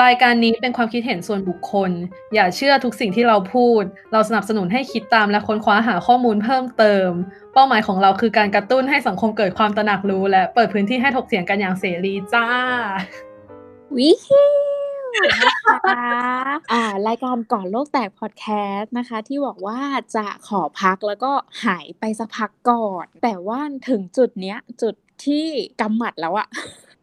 รายการนี้เป็นความคิดเห็นส่วนบุคคล อย่าเชื่อทุกสิ่งที่เราพูด เราสนับสนุนให้คิดตามและค้นคว้าหาข้อมูลเพิ่มเติม เป้าหมายของเราคือการกระตุ้นให้สังคมเกิดความตระหนักรู้และเปิดพื้นที่ให้ถกเถียงกันอย่างเสรีจ้า วิฮิวนะคะอ่ารายการก่อนโลกแตกพอดแคสต์นะคะ ที่บอกว่าจะขอพักแล้วก็หายไปสักพักก่อน แต่ว่าถึงจุดเนี้ยจุดที่กำหมัดแล้วอะ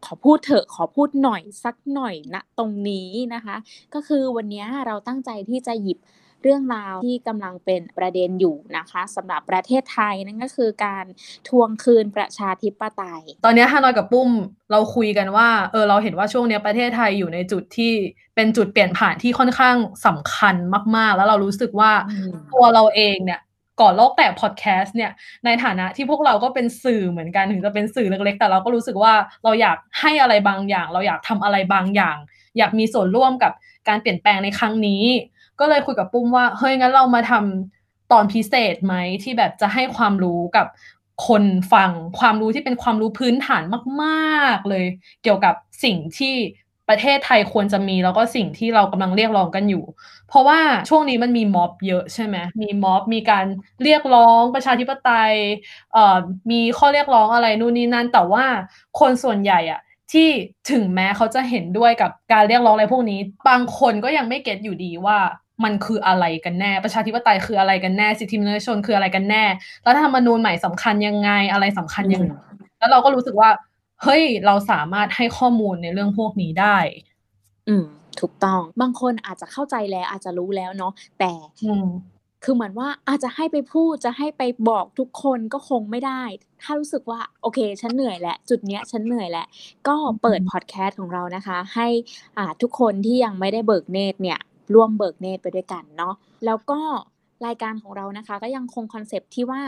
ขอพูดเถอะขอพูดหน่อยสักหน่อยณตรงนี้นะคะ ก็คือวันนี้เราตั้งใจที่จะหยิบเรื่องราวที่กำลังเป็นประเด็นอยู่นะคะสำหรับประเทศไทยนั่นก็คือการทวงคืนประชาธิปไตย ตอนนี้ฮานอยกับปุ้มเราคุยกันว่าเออเราเห็นว่าช่วงนี้ประเทศไทยอยู่ในจุดที่เป็นจุดเปลี่ยนผ่านที่ค่อนข้างสำคัญมาก ๆ แล้วเรารู้สึกว่าตัวเราเองเนี่ย ก่อโลกแตกพอดแคสต์เนี่ยในฐานะที่พวกเราก็เป็นสื่อเหมือนกันถึงจะเป็นสื่อเล็กๆ แต่เราก็รู้สึกว่าเราอยากให้อะไรบางอย่าง เราอยากทำอะไรบางอย่าง อยากมีส่วนร่วมกับการเปลี่ยนแปลงในครั้งนี้ ก็เลยคุยกับปุ้มว่าเฮ้ยงั้นเรามาทำตอนพิเศษไหมที่แบบจะให้ความรู้กับคนฟังความรู้ที่เป็นความรู้พื้นฐานมาก ๆ เลย เกี่ยวกับสิ่งที่ประเทศไทยควรจะมี แล้วก็สิ่งที่เรากำลังเรียกร้องกันอยู่ เพราะว่าช่วงนี้มันมีม็อบเยอะใช่ไหมมีม็อบมีการเรียกร้องประชาธิปไตยเอ่อมีข้อเรียกร้องอะไรนู่นนี่นั่นแต่ว่าคนส่วนใหญ่อะที่ถึงแม้เขาจะเห็นด้วยกับการเรียกร้องอะไรพวกนี้ บางคนก็ยังไม่เก็ตอยู่ดีว่ามันคืออะไรกันแน่ ประชาธิปไตยคืออะไรกันแน่ สิทธิมนุษยชนคืออะไรกันแน่แล้วธรรมนูญใหม่สำคัญยังไงอะไรสำคัญยังไงแล้วเราก็รู้สึกว่า เฮ้ยเราสามารถให้ข้อมูลในเรื่องพวกนี้ได้ อืม ถูกต้อง บางคนอาจจะเข้าใจแล้วอาจจะรู้แล้วเนาะแต่คือเหมือนว่าอาจจะให้ไปพูดจะให้ไปบอกทุกคนก็คงไม่ได้ ถ้ารู้สึกว่าโอเค ฉันเหนื่อยแหละ จุดเนี้ยฉันเหนื่อยแหละ ก็เปิดพอดแคสต์ของเรานะคะ ให้อ่าทุกคนที่ยังไม่ได้เบิกเนตรเนี่ย ร่วมเบิกเนตรไปด้วยกันเนาะแล้วก็รายการของเรานะคะ ก็ยังคง concept ที่ว่า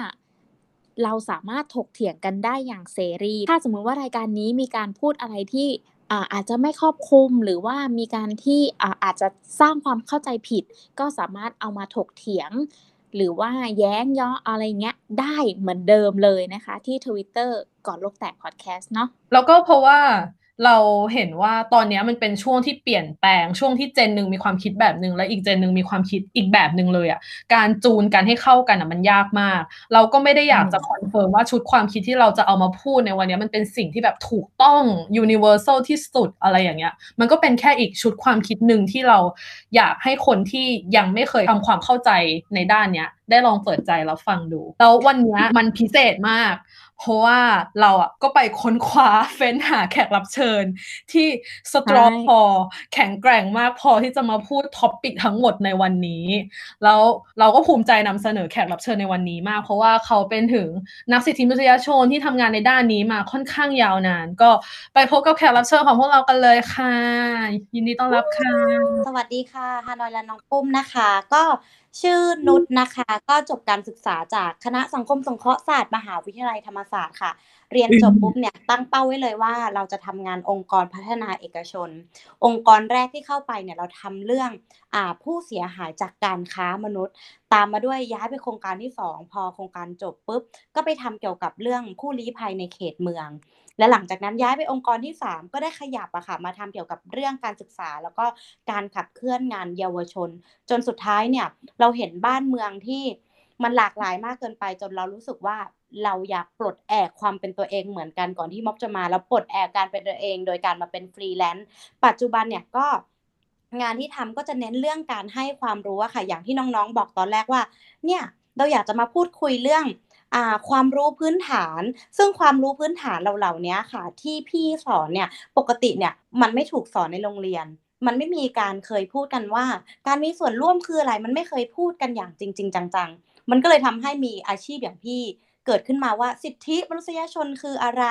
เราสามารถถกเถียงกันได้อย่างเสรี ถ้าสมมติว่ารายการนี้มีการพูดอะไรที่ อาจจะไม่ครอบคลุมหรือว่ามีการที่อาจจะสร้างความเข้าใจผิด ก็สามารถเอามาถกเถียง หรือว่าแย้งย่ออะไรเงี้ยได้เหมือนเดิมเลยนะคะ ที่ Twitter ก่อนโลกแตกพอดแคสต์เนาะแล้วก็เพราะว่า เราเห็นว่าตอนนี้มันเป็นช่วงที่เปลี่ยนแปลงช่วงที่เจนหนึ่งมีความคิดแบบหนึ่งและอีกเจนหนึ่งมีความคิดอีกแบบหนึ่งเลยอะ่ะการจูนกันให้เข้ากันอะมันยากมาก เราก็ไม่ได้อยากจะ confirm ว่าชุดความคิดที่เราจะเอามาพูดในวันนี้มันเป็นสิ่งที่แบบถูกต้อง universal ที่สุดอะไรอย่างเงี้ย มันก็เป็นแค่อีกชุดความคิดหนึ่งที่เราอยากให้คนที่ยังไม่เคยทำความเข้าใจในด้านเนี้ยได้ลองเปิดใจแล้วฟังดูแล้ววันนี้มันพิเศษมาก เพราะว่าเราอะก็ไปค้นคว้าเฟ้นหาแขกรับเชิญ ที่ strong พอแข็งแกร่งมากพอที่จะมาพูด topic ทั้งหมดในวันนี้แล้วเราก็ภูมิใจนำเสนอแขกรับเชิญในวันนี้มาก เพราะว่าเขาเป็นถึงนักสิทธิมนุษยชนที่ทำงานในด้านนี้มาค่อนข้างยาวนาน ก็ไปพบกับแขกรับเชิญของพวกเรากันเลยค่ะ ยินดีต้อนรับค่ะ สวัสดีค่ะฮานอยและน้องปุ้มนะคะ ก็ ชื่อนุชนะคะ ก็จบการศึกษาจากคณะสังคมสงเคราะห์ศาสตร์มหาวิทยาลัยธรรมศาสตร์ค่ะ เรียนจบปุ๊บเนี่ยตั้งเป้าไว้เลยว่า เราจะทำงานองค์กรพัฒนาเอกชน องค์กรแรกที่เข้าไปเนี่ยเราทำเรื่องอ่าผู้เสียหายจากการค้ามนุษย์ ตามมาด้วยย้ายไปโครงการที่ 2 พอโครงการจบปุ๊บก็ไปทำเกี่ยวกับเรื่องผู้ลี้ภัยในเขตเมือง และหลังจากนั้นย้ายไปองค์กรที่ 3 ก็ได้ขยับอะค่ะมาทำเกี่ยวกับเรื่องการศึกษา แล้วก็การขับเคลื่อนงานเยาวชน จนสุดท้ายเนี่ยเราเห็นบ้านเมืองที่มันหลากหลายมากเกินไปจนเรารู้สึกว่าเราอยากปลดแอกความเป็นตัวเองเหมือนกันก่อนที่ม็อบจะมาแล้วปลดแอกการเป็นตัวเอง โดยการมาเป็นฟรีแลนซ์ปัจจุบันเนี่ยก็งานที่ทำก็จะเน้นเรื่องการให้ความรู้อะค่ะอย่างที่น้องๆ บอกตอนแรกว่า เนี่ยเราอยากจะมาพูดคุยเรื่อง ความรู้พื้นฐาน ซึ่งความรู้พื้นฐานเราเหล่านี้ค่ะ ที่พี่สอนเนี่ยปกติเนี่ยมันไม่ถูกสอนในโรงเรียน มันไม่มีการเคยพูดกันว่า การมีส่วนร่วมคืออะไรมันไม่เคยพูดกันอย่างจริง ๆ จังๆ มันก็เลยทำให้มีอาชีพอย่างพี่ เกิดขึ้นมาว่าสิทธิมนุษยชนคืออะไร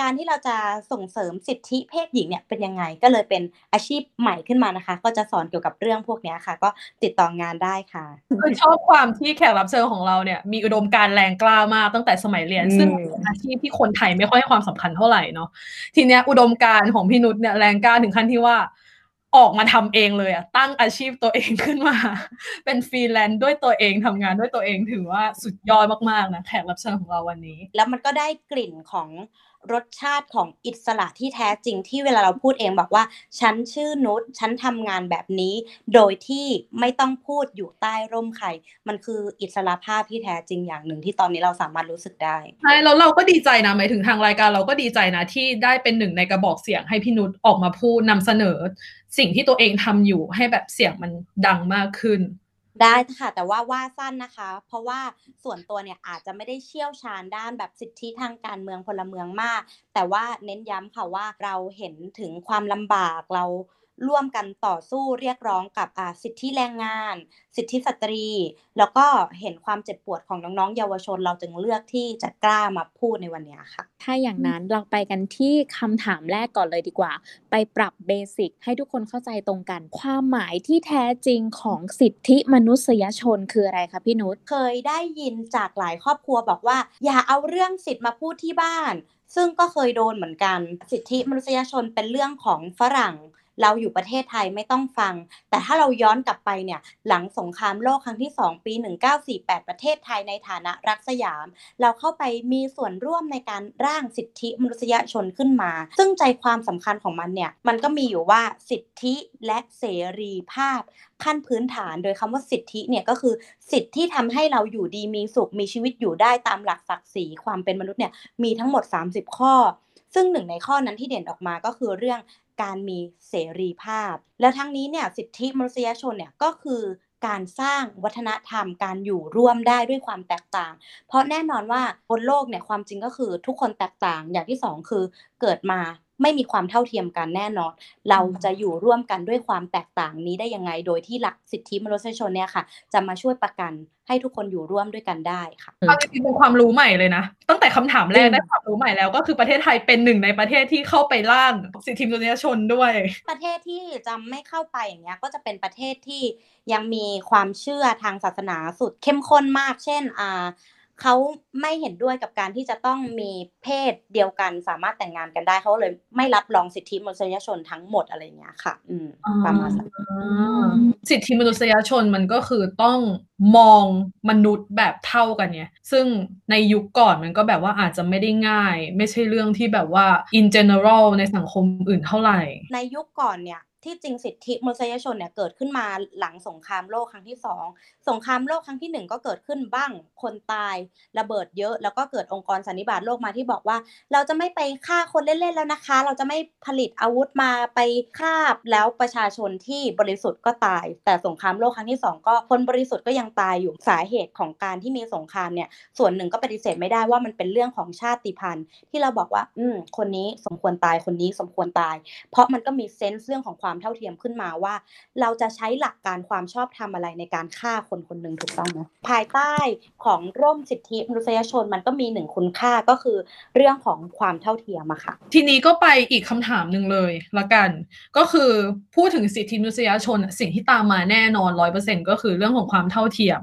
การที่เราจะส่งเสริมสิทธิเพศหญิงเนี่ยเป็นยังไงก็เลยเป็นอาชีพใหม่ขึ้นมานะคะ ก็จะสอนเกี่ยวกับเรื่องพวกนี้ค่ะ ก็ติดต่องานได้ค่ะคือชอบความที่แขกรับเชิญของเราเนี่ยมีอุดมการณ์แรงกล้ามากตั้งแต่สมัยเรียน ซึ่งอาชีพที่คนไทยไม่ค่อยให้ความสำคัญเท่าไหร่เนาะทีเนี้ยอุดมการณ์ของพี่นุชเนี่ยแรงกล้าถึงขั้นที่ว่า ออกมาทำเองเลยอะตั้งอาชีพตัวเองขึ้นมา เป็นฟรีแลนซ์ด้วยตัวเองทำงานด้วยตัวเองถือว่าสุดยอดมากๆนะแขกรับเชิญของเราวันนี้ แล้วมันก็ได้กลิ่นของ รสชาติของอิสระที่แท้จริงที่เวลาเราพูดเองบอกว่า ฉันชื่อนุชฉันทำงานแบบนี้ โดยที่ไม่ต้องพูดอยู่ใต้ร่มใคร มันคืออิสระภาพที่แท้จริงอย่างหนึ่งที่ตอนนี้เราสามารถรู้สึกได้ใช่แล้วเราก็ดีใจนะหมายถึงทางรายการเราก็ดีใจนะที่ได้เป็นหนึ่งในกระบอกเสียงให้พี่นุชออกมาพูดนำเสนอ สิ่งที่ตัวเองทำอยู่ให้แบบเสียงมันดังมากขึ้น ได้ค่ะ แต่ว่าว่าสั้นนะคะ เพราะว่าส่วนตัวเนี่ยอาจจะไม่ได้เชี่ยวชาญด้านแบบสิทธิทางการเมืองพลเมืองมาก แต่ว่าเน้นย้ำค่ะว่าเราเห็นถึงความลำบากเรา ร่วมกันต่อสู้เรียกร้องกับสิทธิแรงงาน สิทธิสตรี แล้วก็เห็นความเจ็บปวดของน้องๆเยาวชน เราจึงเลือกที่จะกล้ามาพูดในวันนี้ค่ะ ถ้าอย่างนั้นเราไปกันที่คำถามแรกก่อนเลยดีกว่า ไปปรับเบสิกให้ทุกคนเข้าใจตรงกัน ความหมายที่แท้จริงของสิทธิมนุษยชนคืออะไรคะพี่นุชเคยได้ยินจากหลายครอบครัวบอกว่า อย่าเอาเรื่องสิทธิ์มาพูดที่บ้าน ซึ่งก็เคยโดนเหมือนกัน สิทธิมนุษยชนเป็นเรื่องของฝรั่ง เราอยู่ประเทศไทยไม่ต้องฟัง แต่ถ้าเราย้อนกลับไปเนี่ยหลังสงครามโลกครั้งที่ 2 ปี 1948 ประเทศไทยในฐานะรัฐสยาม เราเข้าไปมีส่วนร่วมในการร่างสิทธิมนุษยชนขึ้นมา ซึ่งใจความสำคัญของมันเนี่ยมันก็มีอยู่ว่าสิทธิและเสรีภาพขั้นพื้นฐานโดยคำว่าสิทธิเนี่ยก็คือสิทธิที่ทำให้เราอยู่ดีมีสุขมีชีวิตอยู่ได้ตามหลักศักดิ์ศรีความเป็นมนุษย์เนี่ยมีทั้งหมด 30 ข้อ ซึ่งหนึ่งในข้อนั้นที่เด่นออกมาก็คือเรื่อง การมีเสรีภาพ และทั้งนี้เนี่ยสิทธิมนุษยชนเนี่ยก็คือการสร้างวัฒนธรรมการอยู่ร่วมได้ด้วยความแตกต่าง เพราะแน่นอนว่าบนโลกเนี่ยความจริงก็คือทุกคนแตกต่าง อย่างที่สองคือเกิดมา ไม่มีความเท่าเทียมกันแน่นอน เราจะอยู่ร่วมกันด้วยความแตกต่างนี้ได้ยังไง โดยที่หลักสิทธิมนุษยชนเนี่ยค่ะ จะมาช่วยประกันให้ทุกคนอยู่ร่วมด้วยกันได้ค่ะจริงๆเป็นความรู้ใหม่เลยนะ ตั้งแต่คำถามแรกได้ความรู้ใหม่แล้วก็คือประเทศไทยเป็นหนึ่งในประเทศที่เข้าไปร่างสิทธิมนุษยชนด้วย ประเทศที่จะไม่เข้าไปอย่างเงี้ยก็จะเป็นประเทศที่ยังมีความเชื่อทางศาสนาสุดเข้มข้นมาก เช่นอ่า เขาไม่เห็นด้วยกับการที่จะต้องมีเพศเดียวกันสามารถแต่งงานกันได้เขาเลยไม่รับรองสิทธิมนุษยชนทั้งหมดอะไรเงี้ยค่ะ อืมประมาณสิทธิมนุษยชนมันก็คือต้องมองมนุษย์แบบเท่ากันเนี่ย ซึ่งในยุคก่อนมันก็แบบว่าอาจจะไม่ได้ง่าย ไม่ใช่เรื่องที่แบบว่า in general ในสังคมอื่นเท่าไหร่ ในยุคก่อนเนี่ย ที่จริงสิทธิมนุษยชนเนี่ยเกิดขึ้นมาหลังสงครามโลกครั้งที่สองสงครามโลกครั้งที่หนึ่งก็เกิดขึ้นบ้างคนตายระเบิดเยอะ แล้วก็เกิดองค์กรสันนิบาตโลกมาที่บอกว่า เราจะไม่ไปฆ่าคนเล่นๆแล้วนะคะ เราจะไม่ผลิตอาวุธมาไปฆ่าแล้วประชาชนที่บริสุทธิ์ก็ตาย แต่สงครามโลกครั้งที่2ก็คนบริสุทธิ์ก็ยังตายอยู่สาเหตุของการที่มีสงครามเนี่ยส่วนหนึ่งก็ปฏิเสธไม่ได้ว่ามันเป็นเรื่องของชาติพันธุ์ ที่เราบอกว่า อืมคนนี้สมควรตายคนนี้สมควรตาย เพราะมันก็มีเซนส์เรื่องของความเท่าเทียมขึ้นมาว่า เราจะใช้หลักการความชอบธรรมอะไรในการฆ่าคนคนหนึ่งถูกต้องไหมภายใต้ของร่มสิทธิมนุษยชนมันก็มีหนึ่งคุณค่าก็คือเรื่องของความเท่าเทียมอะค่ะ ทีนี้ก็ไปอีกคำถามหนึ่งเลยละกัน ก็คือพูดถึงสิทธิมนุษยชนสิ่งที่ตามมาแน่นอนร้อยเปอร์เซ็นก็คือเรื่องของความเท่าเทียม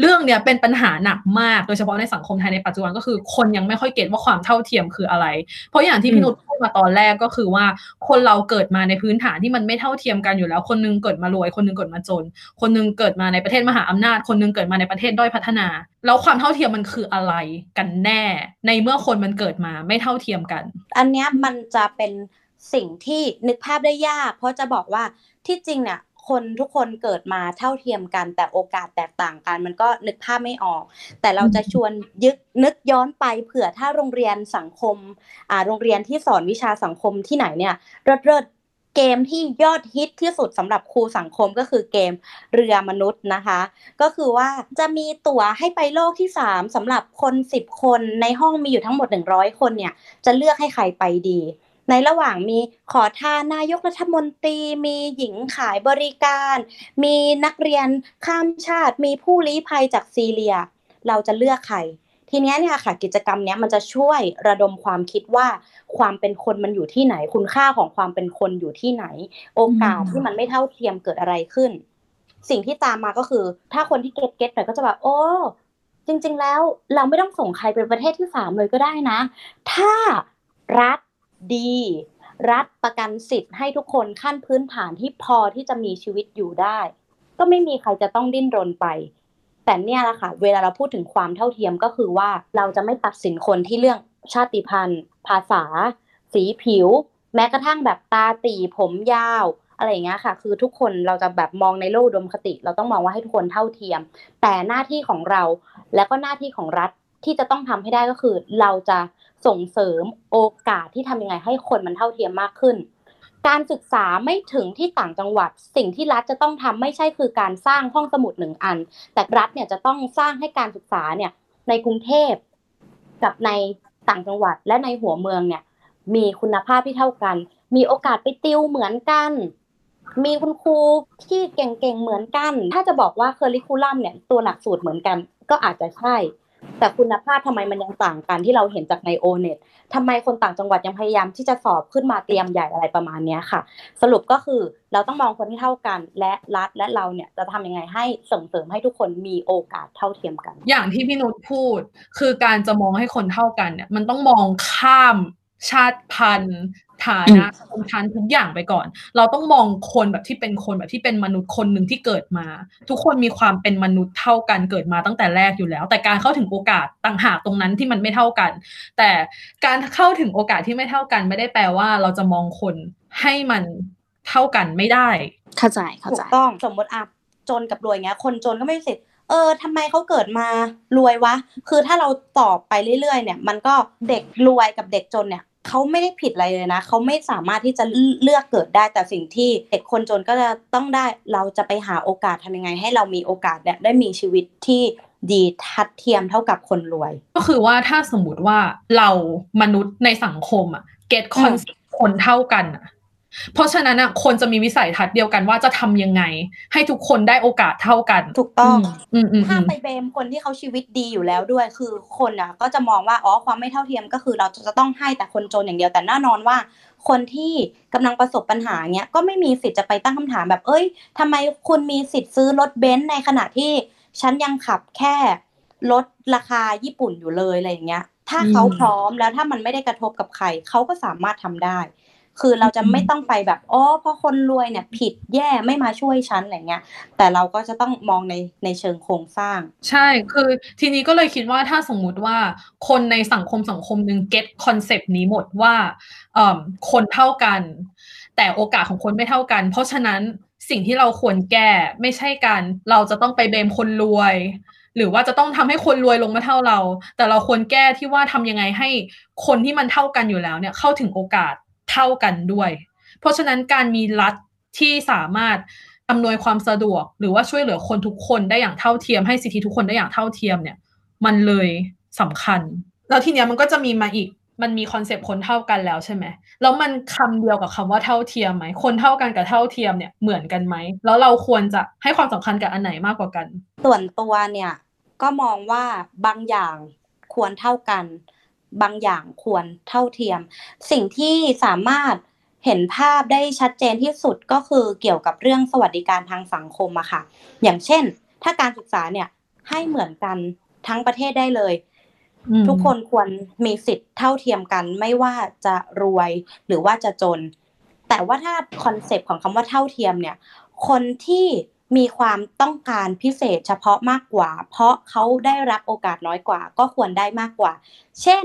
เรื่องเนี้ยเป็นปัญหาหนักมากโดยเฉพาะในสังคมไทยในปัจจุบันก็คือคนยังไม่ค่อยเก็ตว่าความเท่าเทียมคืออะไร เพราะอย่างที่พี่นุชพูดมาตอนแรกก็คือว่าคนเราเกิดมาในพื้นฐานที่มันไม่เท่าเทียมกันอยู่แล้ว คนนึงเกิดมารวย คนนึงเกิดมาจน คนนึงเกิดมาในประเทศมหาอำนาจ คนนึงเกิดมาในประเทศด้อยพัฒนา แล้วความเท่าเทียมมันคืออะไรกันแน่ ในเมื่อคนมันเกิดมาไม่เท่าเทียมกัน อันนี้มันจะเป็นสิ่งที่นึกภาพได้ยาก เพราะจะบอกว่าที่จริงเนี่ยคนทุกคนเกิดมาเท่าเทียมกันแต่โอกาสแตกต่างกันมันก็นึกภาพไม่ออก แต่เราจะชวนยึกนึกย้อนไปเผื่อถ้าโรงเรียนสังคมอ่าโรงเรียนที่สอนวิชาสังคมที่ไหนเนี่ยเลิศ เกมที่ยอดฮิตที่สุดสำหรับครูสังคมก็คือเกมเรือมนุษย์นะคะ ก็คือว่าจะมีตั๋วให้ไปโลกที่ 3สำหรับคน 10 คนในห้องมีอยู่ทั้งหมด 100 คนเนี่ยจะเลือกให้ใครไปดี ในระหว่างมีขอทานนายกรัฐมนตรี มีหญิงขายบริการ มีนักเรียนข้ามชาติ มีผู้ลี้ภัยจากซีเรีย เราจะเลือกใคร ทีนี้เนี่ยค่ะกิจกรรมเนี้ยมันจะช่วยระดมความคิดว่าความเป็นคนมันอยู่ที่ไหน คุณค่าของความเป็นคนอยู่ที่ไหน โอกาสที่มันไม่เท่าเทียมเกิดอะไรขึ้น สิ่งที่ตามมาก็คือ ถ้าคนที่เก็ตเก็ตหน่อยก็จะแบบโอ้จริง ๆ แล้วเราไม่ต้องส่งใครไปประเทศที่สามเลยก็ได้นะ ถ้ารัฐดี รัฐประกันสิทธิ์ให้ทุกคนขั้นพื้นฐานที่พอที่จะมีชีวิตอยู่ได้ ก็ไม่มีใครจะต้องดิ้นรนไป แต่เนี่ยแหละค่ะ เวลาเราพูดถึงความเท่าเทียมก็คือว่าเราจะไม่ตัดสินคนที่เรื่องชาติพันธุ์ ภาษา สีผิว แม้กระทั่งแบบตาตีผมยาวอะไรอย่างเงี้ยค่ะ คือทุกคนเราจะแบบมองในโลกดมคติ เราต้องมองว่าให้ทุกคนเท่าเทียม แต่หน้าที่ของเราและก็หน้าที่ของรัฐที่จะต้องทำให้ได้ก็คือ เราจะส่งเสริมโอกาสที่ทำยังไงให้คนมันเท่าเทียมมากขึ้น การศึกษาไม่ถึงที่ต่างจังหวัด สิ่งที่รัฐจะต้องทำไม่ใช่คือการสร้างห้องสมุดหนึ่งอัน แต่รัฐเนี่ยจะต้องสร้างให้การศึกษาเนี่ยในกรุงเทพกับในต่างจังหวัดและในหัวเมืองเนี่ย มีคุณภาพที่เท่ากัน มีโอกาสไปติวเหมือนกัน มีคุณครูที่เก่งๆเหมือนกัน ถ้าจะบอกว่าเคอริคูลัมเนี่ยตัวหลักสูตรเหมือนกัน ก็อาจจะใช่ แต่คุณภาพทำไมมันยังต่างกันที่เราเห็นจากในโอเน็ตทำไมคนต่างจังหวัดยังพยายามที่จะสอบขึ้นมาเตรียมใหญ่อะไรประมาณนี้ค่ะ สรุปก็คือเราต้องมองคนที่เท่ากัน และรัฐและเราเนี่ยจะทำยังไงให้ส่งเสริมให้ทุกคนมีโอกาสเท่าเทียมกัน อย่างที่พี่นุชพูด คือการจะมองให้คนเท่ากันเนี่ยมันต้องมองข้ามชาติพันธุ์ ฐานะชนชั้นทุกอย่างไปก่อน เราต้องมองคนแบบที่เป็นคนแบบที่เป็นมนุษย์คนหนึ่งที่เกิดมา ทุกคนมีความเป็นมนุษย์เท่ากันเกิดมาตั้งแต่แรกอยู่แล้ว แต่การเข้าถึงโอกาสต่างหากตรงนั้นที่มันไม่เท่ากัน แต่การเข้าถึงโอกาสที่ไม่เท่ากัน ไม่ได้แปลว่าเราจะมองคนให้มันเท่ากันไม่ได้ เข้าใจเข้าใจถูกต้องสมมติอะจนกับรวยเงี้ย คนจนก็ไม่สิทธิ์เออทำไมเขาเกิดมารวยวะ คือถ้าเราตอบไปเรื่อยๆ เนี่ย มันก็เด็กรวยกับเด็กจนเนี่ย เขาไม่ได้ผิดอะไรเลยนะเขาไม่สามารถที่จะเลือกเกิดได้แต่สิ่งที่เด็กคนจนก็จะต้องได้เราจะไปหาโอกาสทำยังไง ให้เรามีโอกาสเนี่ยได้มีชีวิตที่ดีทัดเทียมเท่ากับคนรวย ก็คือว่าถ้าสมมติว่าเรามนุษย์ในสังคมอะเก็ตคอนคนเท่ากันอะ เพราะฉะนั้นอะคนจะมีวิสัยทัศน์เดียวกันว่าจะทำยังไง ให้ทุกคนได้โอกาสเท่ากัน ถูกต้องถ้าไปเบมคนที่เขาชีวิตดีอยู่แล้วด้วย คือคนอะ ก็จะมองว่าอ๋อความไม่เท่าเทียมก็คือเราจะต้องให้แต่คนจนอย่างเดียวแต่แน่นอนว่า คนที่กำลังประสบปัญหาเนี้ยก็ไม่มีสิทธิ์จะไปตั้งคำถามแบบ เอ้ยทำไมคุณมีสิทธิ์ซื้อรถเบนซ์ในขณะที่ฉันยังขับแค่รถราคาญี่ปุ่นอยู่เลยอะไรอย่างเงี้ย ถ้าเขาพร้อมแล้วถ้ามันไม่ได้กระทบกับใครเขาก็สามารถทำได้ คือเราจะไม่ต้องไปแบบอ๋อเพราะคนรวยเนี่ย ผิดแย่ไม่มาช่วยฉันอะไรเงี้ย แต่เราก็จะต้องมองในในเชิงโครงสร้าง ใช่คือทีนี้ก็เลยคิดว่าถ้าสมมุติว่าคนในสังคมสังคมหนึ่ง get concept นี้หมดว่าเอ่อคนเท่ากัน แต่โอกาสของคนไม่เท่ากัน เพราะฉะนั้นสิ่งที่เราควรแก้ไม่ใช่การเราจะต้องไป blame คนรวย หรือว่าจะต้องทำให้คนรวยลงมาเท่าเรา แต่เราควรแก้ที่ว่าทำยังไงให้คนที่มันเท่ากันอยู่แล้วเนี่ยเข้าถึงโอกาส เท่ากันด้วย เพราะฉะนั้นการมีรัฐที่สามารถอำนวยความสะดวก หรือว่าช่วยเหลือคนทุกคนได้อย่างเท่าเทียมให้สิทธิทุกคนได้อย่างเท่าเทียมเนี่ย มันเลยสำคัญ แล้วทีเนี้ยมันก็จะมีมาอีกมันมีคอนเซปต์คนเท่ากันแล้วใช่ไหม แล้วมันคำเดียวกับคำว่าเท่าเทียมไหม คนเท่ากันกับเท่าเทียมเนี่ยเหมือนกันไหม แล้วเราควรจะให้ความสำคัญกับอันไหนมากกว่ากัน ส่วนตัวเนี่ยก็มองว่าบางอย่างควรเท่ากัน บางอย่างควรเท่าเทียม สิ่งที่สามารถเห็นภาพได้ชัดเจนที่สุดก็คือเกี่ยวกับเรื่องสวัสดิการทางสังคมอะค่ะ อย่างเช่น ถ้าการศึกษาเนี่ยให้เหมือนกันทั้งประเทศได้เลย ทุกคนควรมีสิทธิ์เท่าเทียมกัน ไม่ว่าจะรวยหรือว่าจะจน แต่ว่าถ้า concept ของคำว่าเท่าเทียมเนี่ย คนที่มีความต้องการพิเศษเฉพาะมากกว่า เพราะเขาได้รับโอกาสน้อยกว่า ก็ควรได้มากกว่า เช่น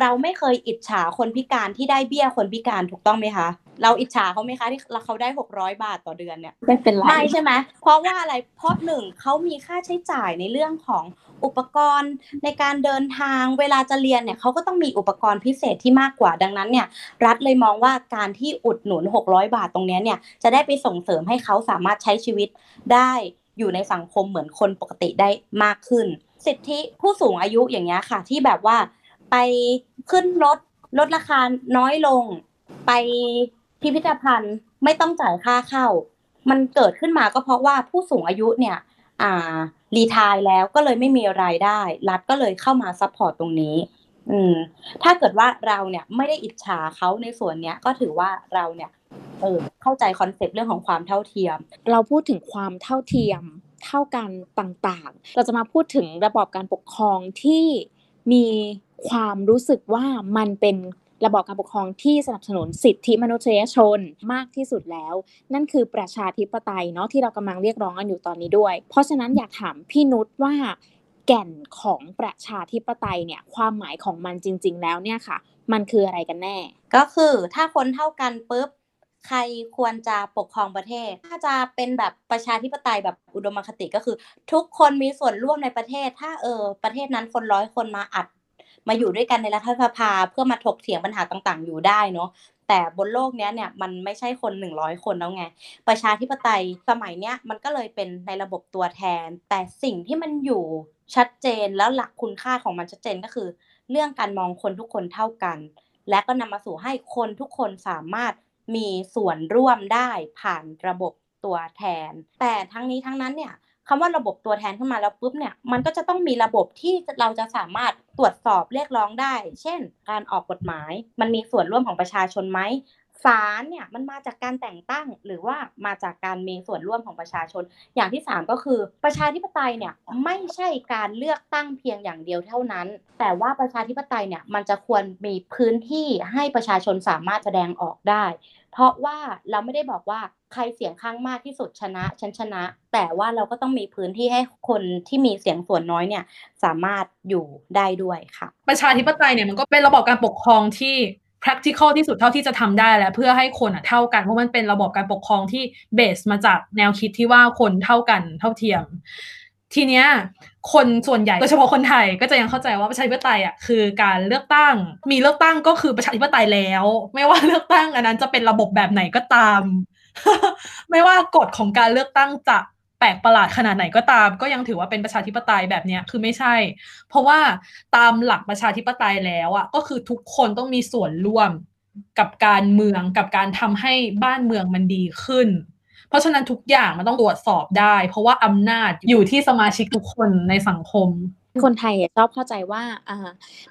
เราไม่เคยอิจฉาคนพิการที่ได้เบี้ยคนพิการถูกต้องไหมคะ เราอิจฉาเขาไหมคะที่เขาได้หกร้อยบาทต่อเดือนเนี่ยไม่เป็นไรไม่ใช่ไหมเพราะว่าอะไรเพราะหนึ่งเขามีค่าใช้จ่ายในเรื่องของอุปกรณ์ในการเดินทางเวลาจะเรียนเนี่ยเขาก็ต้องมีอุปกรณ์พิเศษที่มากกว่าดังนั้นเนี่ย รัฐเลยมองว่าการที่อุดหนุน 600 บาทตรงนี้เนี่ยจะได้ไปส่งเสริมให้เขาสามารถใช้ชีวิตได้อยู่ในสังคมเหมือนคนปกติได้มากขึ้น สิทธิผู้สูงอายุอย่างเงี้ยค่ะ ที่แบบว่า ไปขึ้นรถลดราคาน้อยลง ไปพิพิธภัณฑ์ไม่ต้องจ่ายค่าเข้า มันเกิดขึ้นมาก็เพราะว่าผู้สูงอายุเนี่ยอ่า retire แล้วก็เลยไม่มีรายได้ รัฐก็เลยเข้ามา support ตรงนี้ อืมถ้าเกิดว่าเราเนี่ยไม่ได้อิจฉาเขาในส่วนเนี้ยก็ถือว่าเราเนี่ยเออเข้าใจคอนเซปต์เรื่องของความเท่าเทียม เราพูดถึงความเท่าเทียมเท่ากันต่างๆ เราจะมาพูดถึงระบอบการปกครองที่ มีความรู้สึกว่ามันเป็นระบอบการปกครองที่สนับสนุนสิทธิมนุษยชนมากที่สุดแล้ว นั่นคือประชาธิปไตยเนาะที่เรากำลังเรียกร้องกันอยู่ตอนนี้ด้วย เพราะฉะนั้นอยากถามพี่นุชว่า แก่นของประชาธิปไตยเนี่ยความหมายของมันจริง ๆ แล้วเนี่ยค่ะ มันคืออะไรกันแน่ ก็คือถ้าคนเท่ากันปุ๊บ ใครควรจะปกครองประเทศ ถ้าจะเป็นแบบประชาธิปไตยแบบอุดมคติก็คือ ทุกคนมีส่วนร่วมในประเทศ ถ้าเออประเทศนั้นคนร้อยคนมาอัด มาอยู่ด้วยกันในรัฐสภาเพื่อมาถกเถียงปัญหาต่างๆ อยู่ได้เนาะแต่บนโลกนี้เนี่ยมันไม่ใช่คนหนึ่งร้อยคนแล้วไง ประชาธิปไตยสมัยเนี้ยมันก็เลยเป็นในระบบตัวแทน แต่สิ่งที่มันอยู่ชัดเจนแล้วหลักคุณค่าของมันชัดเจนก็คือ เรื่องการมองคนทุกคนเท่ากัน และก็นำมาสู่ให้คนทุกคนสามารถ มีส่วนร่วมได้ผ่านระบบตัวแทน แต่ทั้งนี้ทั้งนั้นเนี่ยคำว่าระบบตัวแทนขึ้นมาแล้วปุ๊บเนี่ยมันก็จะต้องมีระบบที่เราจะสามารถตรวจสอบเรียกร้องได้ เช่น การออกกฎหมาย มันมีส่วนร่วมของประชาชนไหม ศาลเนี่ยมันมาจากการแต่งตั้งหรือว่ามาจากการมีส่วนร่วมของประชาชน อย่างที่ 3 ก็คือประชาธิปไตยเนี่ยไม่ใช่การเลือกตั้งเพียงอย่างเดียวเท่านั้น แต่ว่าประชาธิปไตยเนี่ยมันจะควรมีพื้นที่ให้ประชาชนสามารถแสดงออกได้ เพราะว่าเราไม่ได้บอกว่าใครเสียงข้างมากที่สุดชนะฉันชนะ แต่ว่าเราก็ต้องมีพื้นที่ให้คนที่มีเสียงส่วนน้อยเนี่ยสามารถอยู่ได้ด้วยค่ะ ประชาธิปไตยเนี่ยมันก็เป็นระบบการปกครองที่ practical ที่สุดเท่าที่จะทำได้แล้วเพื่อให้คนอะเท่ากัน เพราะมันเป็นระบบการปกครองที่เบสมาจากแนวคิดที่ว่าคนเท่ากันเท่าเทียม ทีเนี้ยคนส่วนใหญ่โดยเฉพาะคนไทยก็จะยังเข้าใจว่าประชาธิปไตยอะคือการเลือกตั้ง มีเลือกตั้งก็คือประชาธิปไตยแล้ว ไม่ว่าเลือกตั้งอันนั้นจะเป็นระบบแบบไหนก็ตาม ไม่ว่ากฎของการเลือกตั้งจะ แปลกประหลาดขนาดไหนก็ตาม ก็ยังถือว่าเป็นประชาธิปไตยแบบเนี้ยคือไม่ใช่ เพราะว่าตามหลักประชาธิปไตยแล้วอะก็คือทุกคนต้องมีส่วนร่วมกับการเมืองกับการทำให้บ้านเมืองมันดีขึ้น เพราะฉะนั้นทุกอย่างมันต้องตรวจสอบได้ เพราะว่าอำนาจอยู่ที่สมาชิกทุกคนในสังคม คนไทยชอบเข้าใจว่า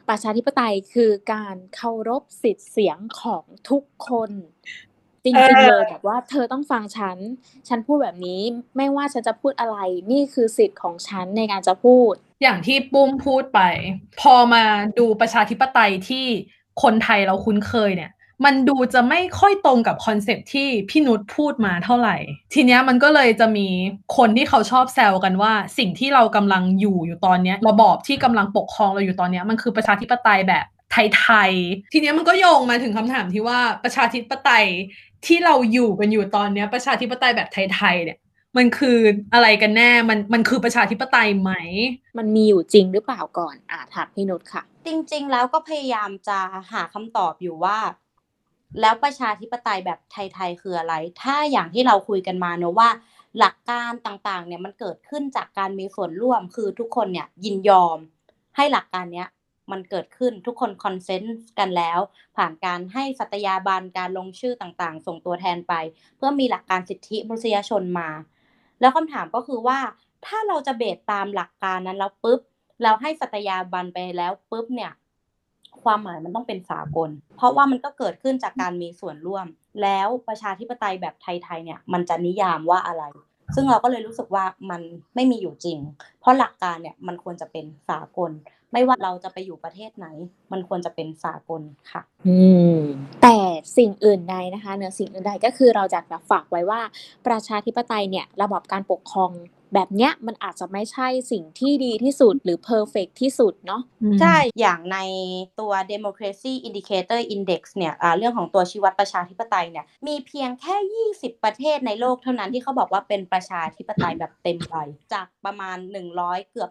ประชาธิปไตยคือการเคารพสิทธิเสียงของทุกคน จริงๆเลยแบบว่าเธอต้องฟังฉัน ฉันพูดแบบนี้ไม่ว่าฉันจะพูดอะไร นี่คือสิทธิ์ของฉันในการจะพูด อย่างที่ปุ้มพูดไป พอมาดูประชาธิปไตยที่คนไทยเราคุ้นเคยเนี่ย มันดูจะไม่ค่อยตรงกับคอนเซปที่พี่นุชพูดมาเท่าไหร่ ทีเนี้ยมันก็เลยจะมีคนที่เขาชอบแซวกันว่า สิ่งที่เรากำลังอยู่อยู่ตอนเนี้ยระบอบที่กำลังปกครองเราอยู่ตอนเนี้ยมันคือประชาธิปไตยแบบไทย ๆ ทีเนี้ยมันก็โยงมาถึงคำถามที่ว่าประชาธิปไตย ที่เราอยู่กันอยู่ตอนเนี้ย ประชาธิปไตยแบบไทยๆเนี่ย มันคืออะไรกันแน่ มันมันคือประชาธิปไตยไหม มันมีอยู่จริงหรือเปล่าก่อนอ่าถามพี่นุชค่ะ จริง ๆ แล้วก็พยายามจะหาคำตอบอยู่ว่า แล้วประชาธิปไตยแบบไทยๆคืออะไร ถ้าอย่างที่เราคุยกันมาเนอะว่า หลักการต่างๆ เนี่ยมันเกิดขึ้นจากการมีส่วนร่วมคือทุกคนเนี่ยยินยอมให้หลักการเนี้ย มันเกิดขึ้นทุกคนคอนเซนต์กันแล้ว ผ่านการให้สัตยาบันการลงชื่อต่างๆ ส่งตัวแทนไป เพื่อมีหลักการสิทธิมนุษยชนมา แล้วคำถามก็คือว่าถ้าเราจะเบสตามหลักการนั้นแล้วปุ๊บ เราให้สัตยาบันไปแล้วปุ๊บเนี่ย ความหมายมันต้องเป็นสากล เพราะว่ามันก็เกิดขึ้นจากการมีส่วนร่วม แล้วประชาธิปไตยแบบไทยๆเนี่ย มันจะนิยามว่าอะไร ซึ่งเราก็เลยรู้สึกว่ามันไม่มีอยู่จริง เพราะหลักการเนี่ยมันควรจะเป็นสากล ไม่ว่าเราจะไปอยู่ประเทศไหน มันควรจะเป็นสากลค่ะ อืม แต่สิ่งอื่นใดนะคะเหนือสิ่งอื่นใดก็คือเราจะฝากไว้ว่าประชาธิปไตยเนี่ย ระบอบการปกครอง แบบเนี้ยมันอาจจะไม่ใช่สิ่งที่ดีที่สุดหรือเพอร์เฟกที่สุดเนาะใช่ อย่างในตัว democracy indicator index เนี่ยเรื่องของตัวชี้วัดประชาธิปไตยเนี่ยมีเพียงแค่ 20 ประเทศในโลกเท่านั้นที่เขาบอกว่าเป็นประชาธิปไตยแบบเต็มใบจากประมาณ 100 เกือบ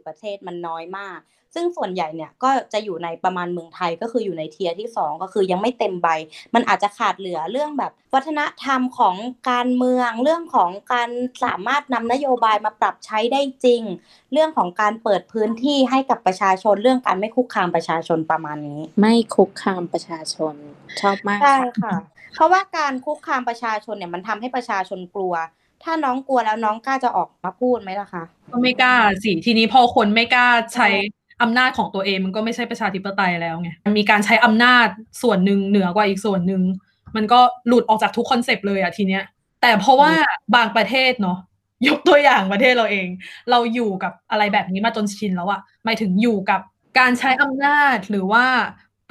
180 ประเทศมันน้อยมาก ซึ่งส่วนใหญ่เนี่ยก็จะอยู่ในประมาณเมืองไทยก็คืออยู่ในเทียร์ที่ 2 ก็คือยังไม่เต็มใบ มันอาจจะขาดเหลือเรื่องแบบวัฒนธรรมของการเมือง เรื่องของการสามารถนำนโยบายมาปรับใช้ได้จริง เรื่องของการเปิดพื้นที่ให้กับประชาชนเรื่องการไม่คุกคามประชาชนประมาณนี้ ไม่คุกคามประชาชนชอบมากใช่ค่ะ เพราะว่าการคุกคามประชาชนเนี่ยมันทำให้ประชาชนกลัวถ้าน้องกลัวแล้วน้องกล้าจะออกมาพูดไหมล่ะคะก็ไม่กล้าสิทีนี้พอคนไม่กล้าใช้ อำนาจของตัวเองมันก็ไม่ใช่ประชาธิปไตยแล้วไงมันมีการใช้อำนาจส่วนหนึ่งเหนือกว่าอีกส่วนหนึ่งมันก็หลุดออกจากทุกคอนเซปต์เลยอะทีเนี้ย แต่เพราะว่าบางประเทศเนาะยกตัวอย่างประเทศเราเอง เราอยู่กับอะไรแบบนี้มาจนชินแล้วอะหมายถึงอยู่กับการใช้อำนาจหรือว่า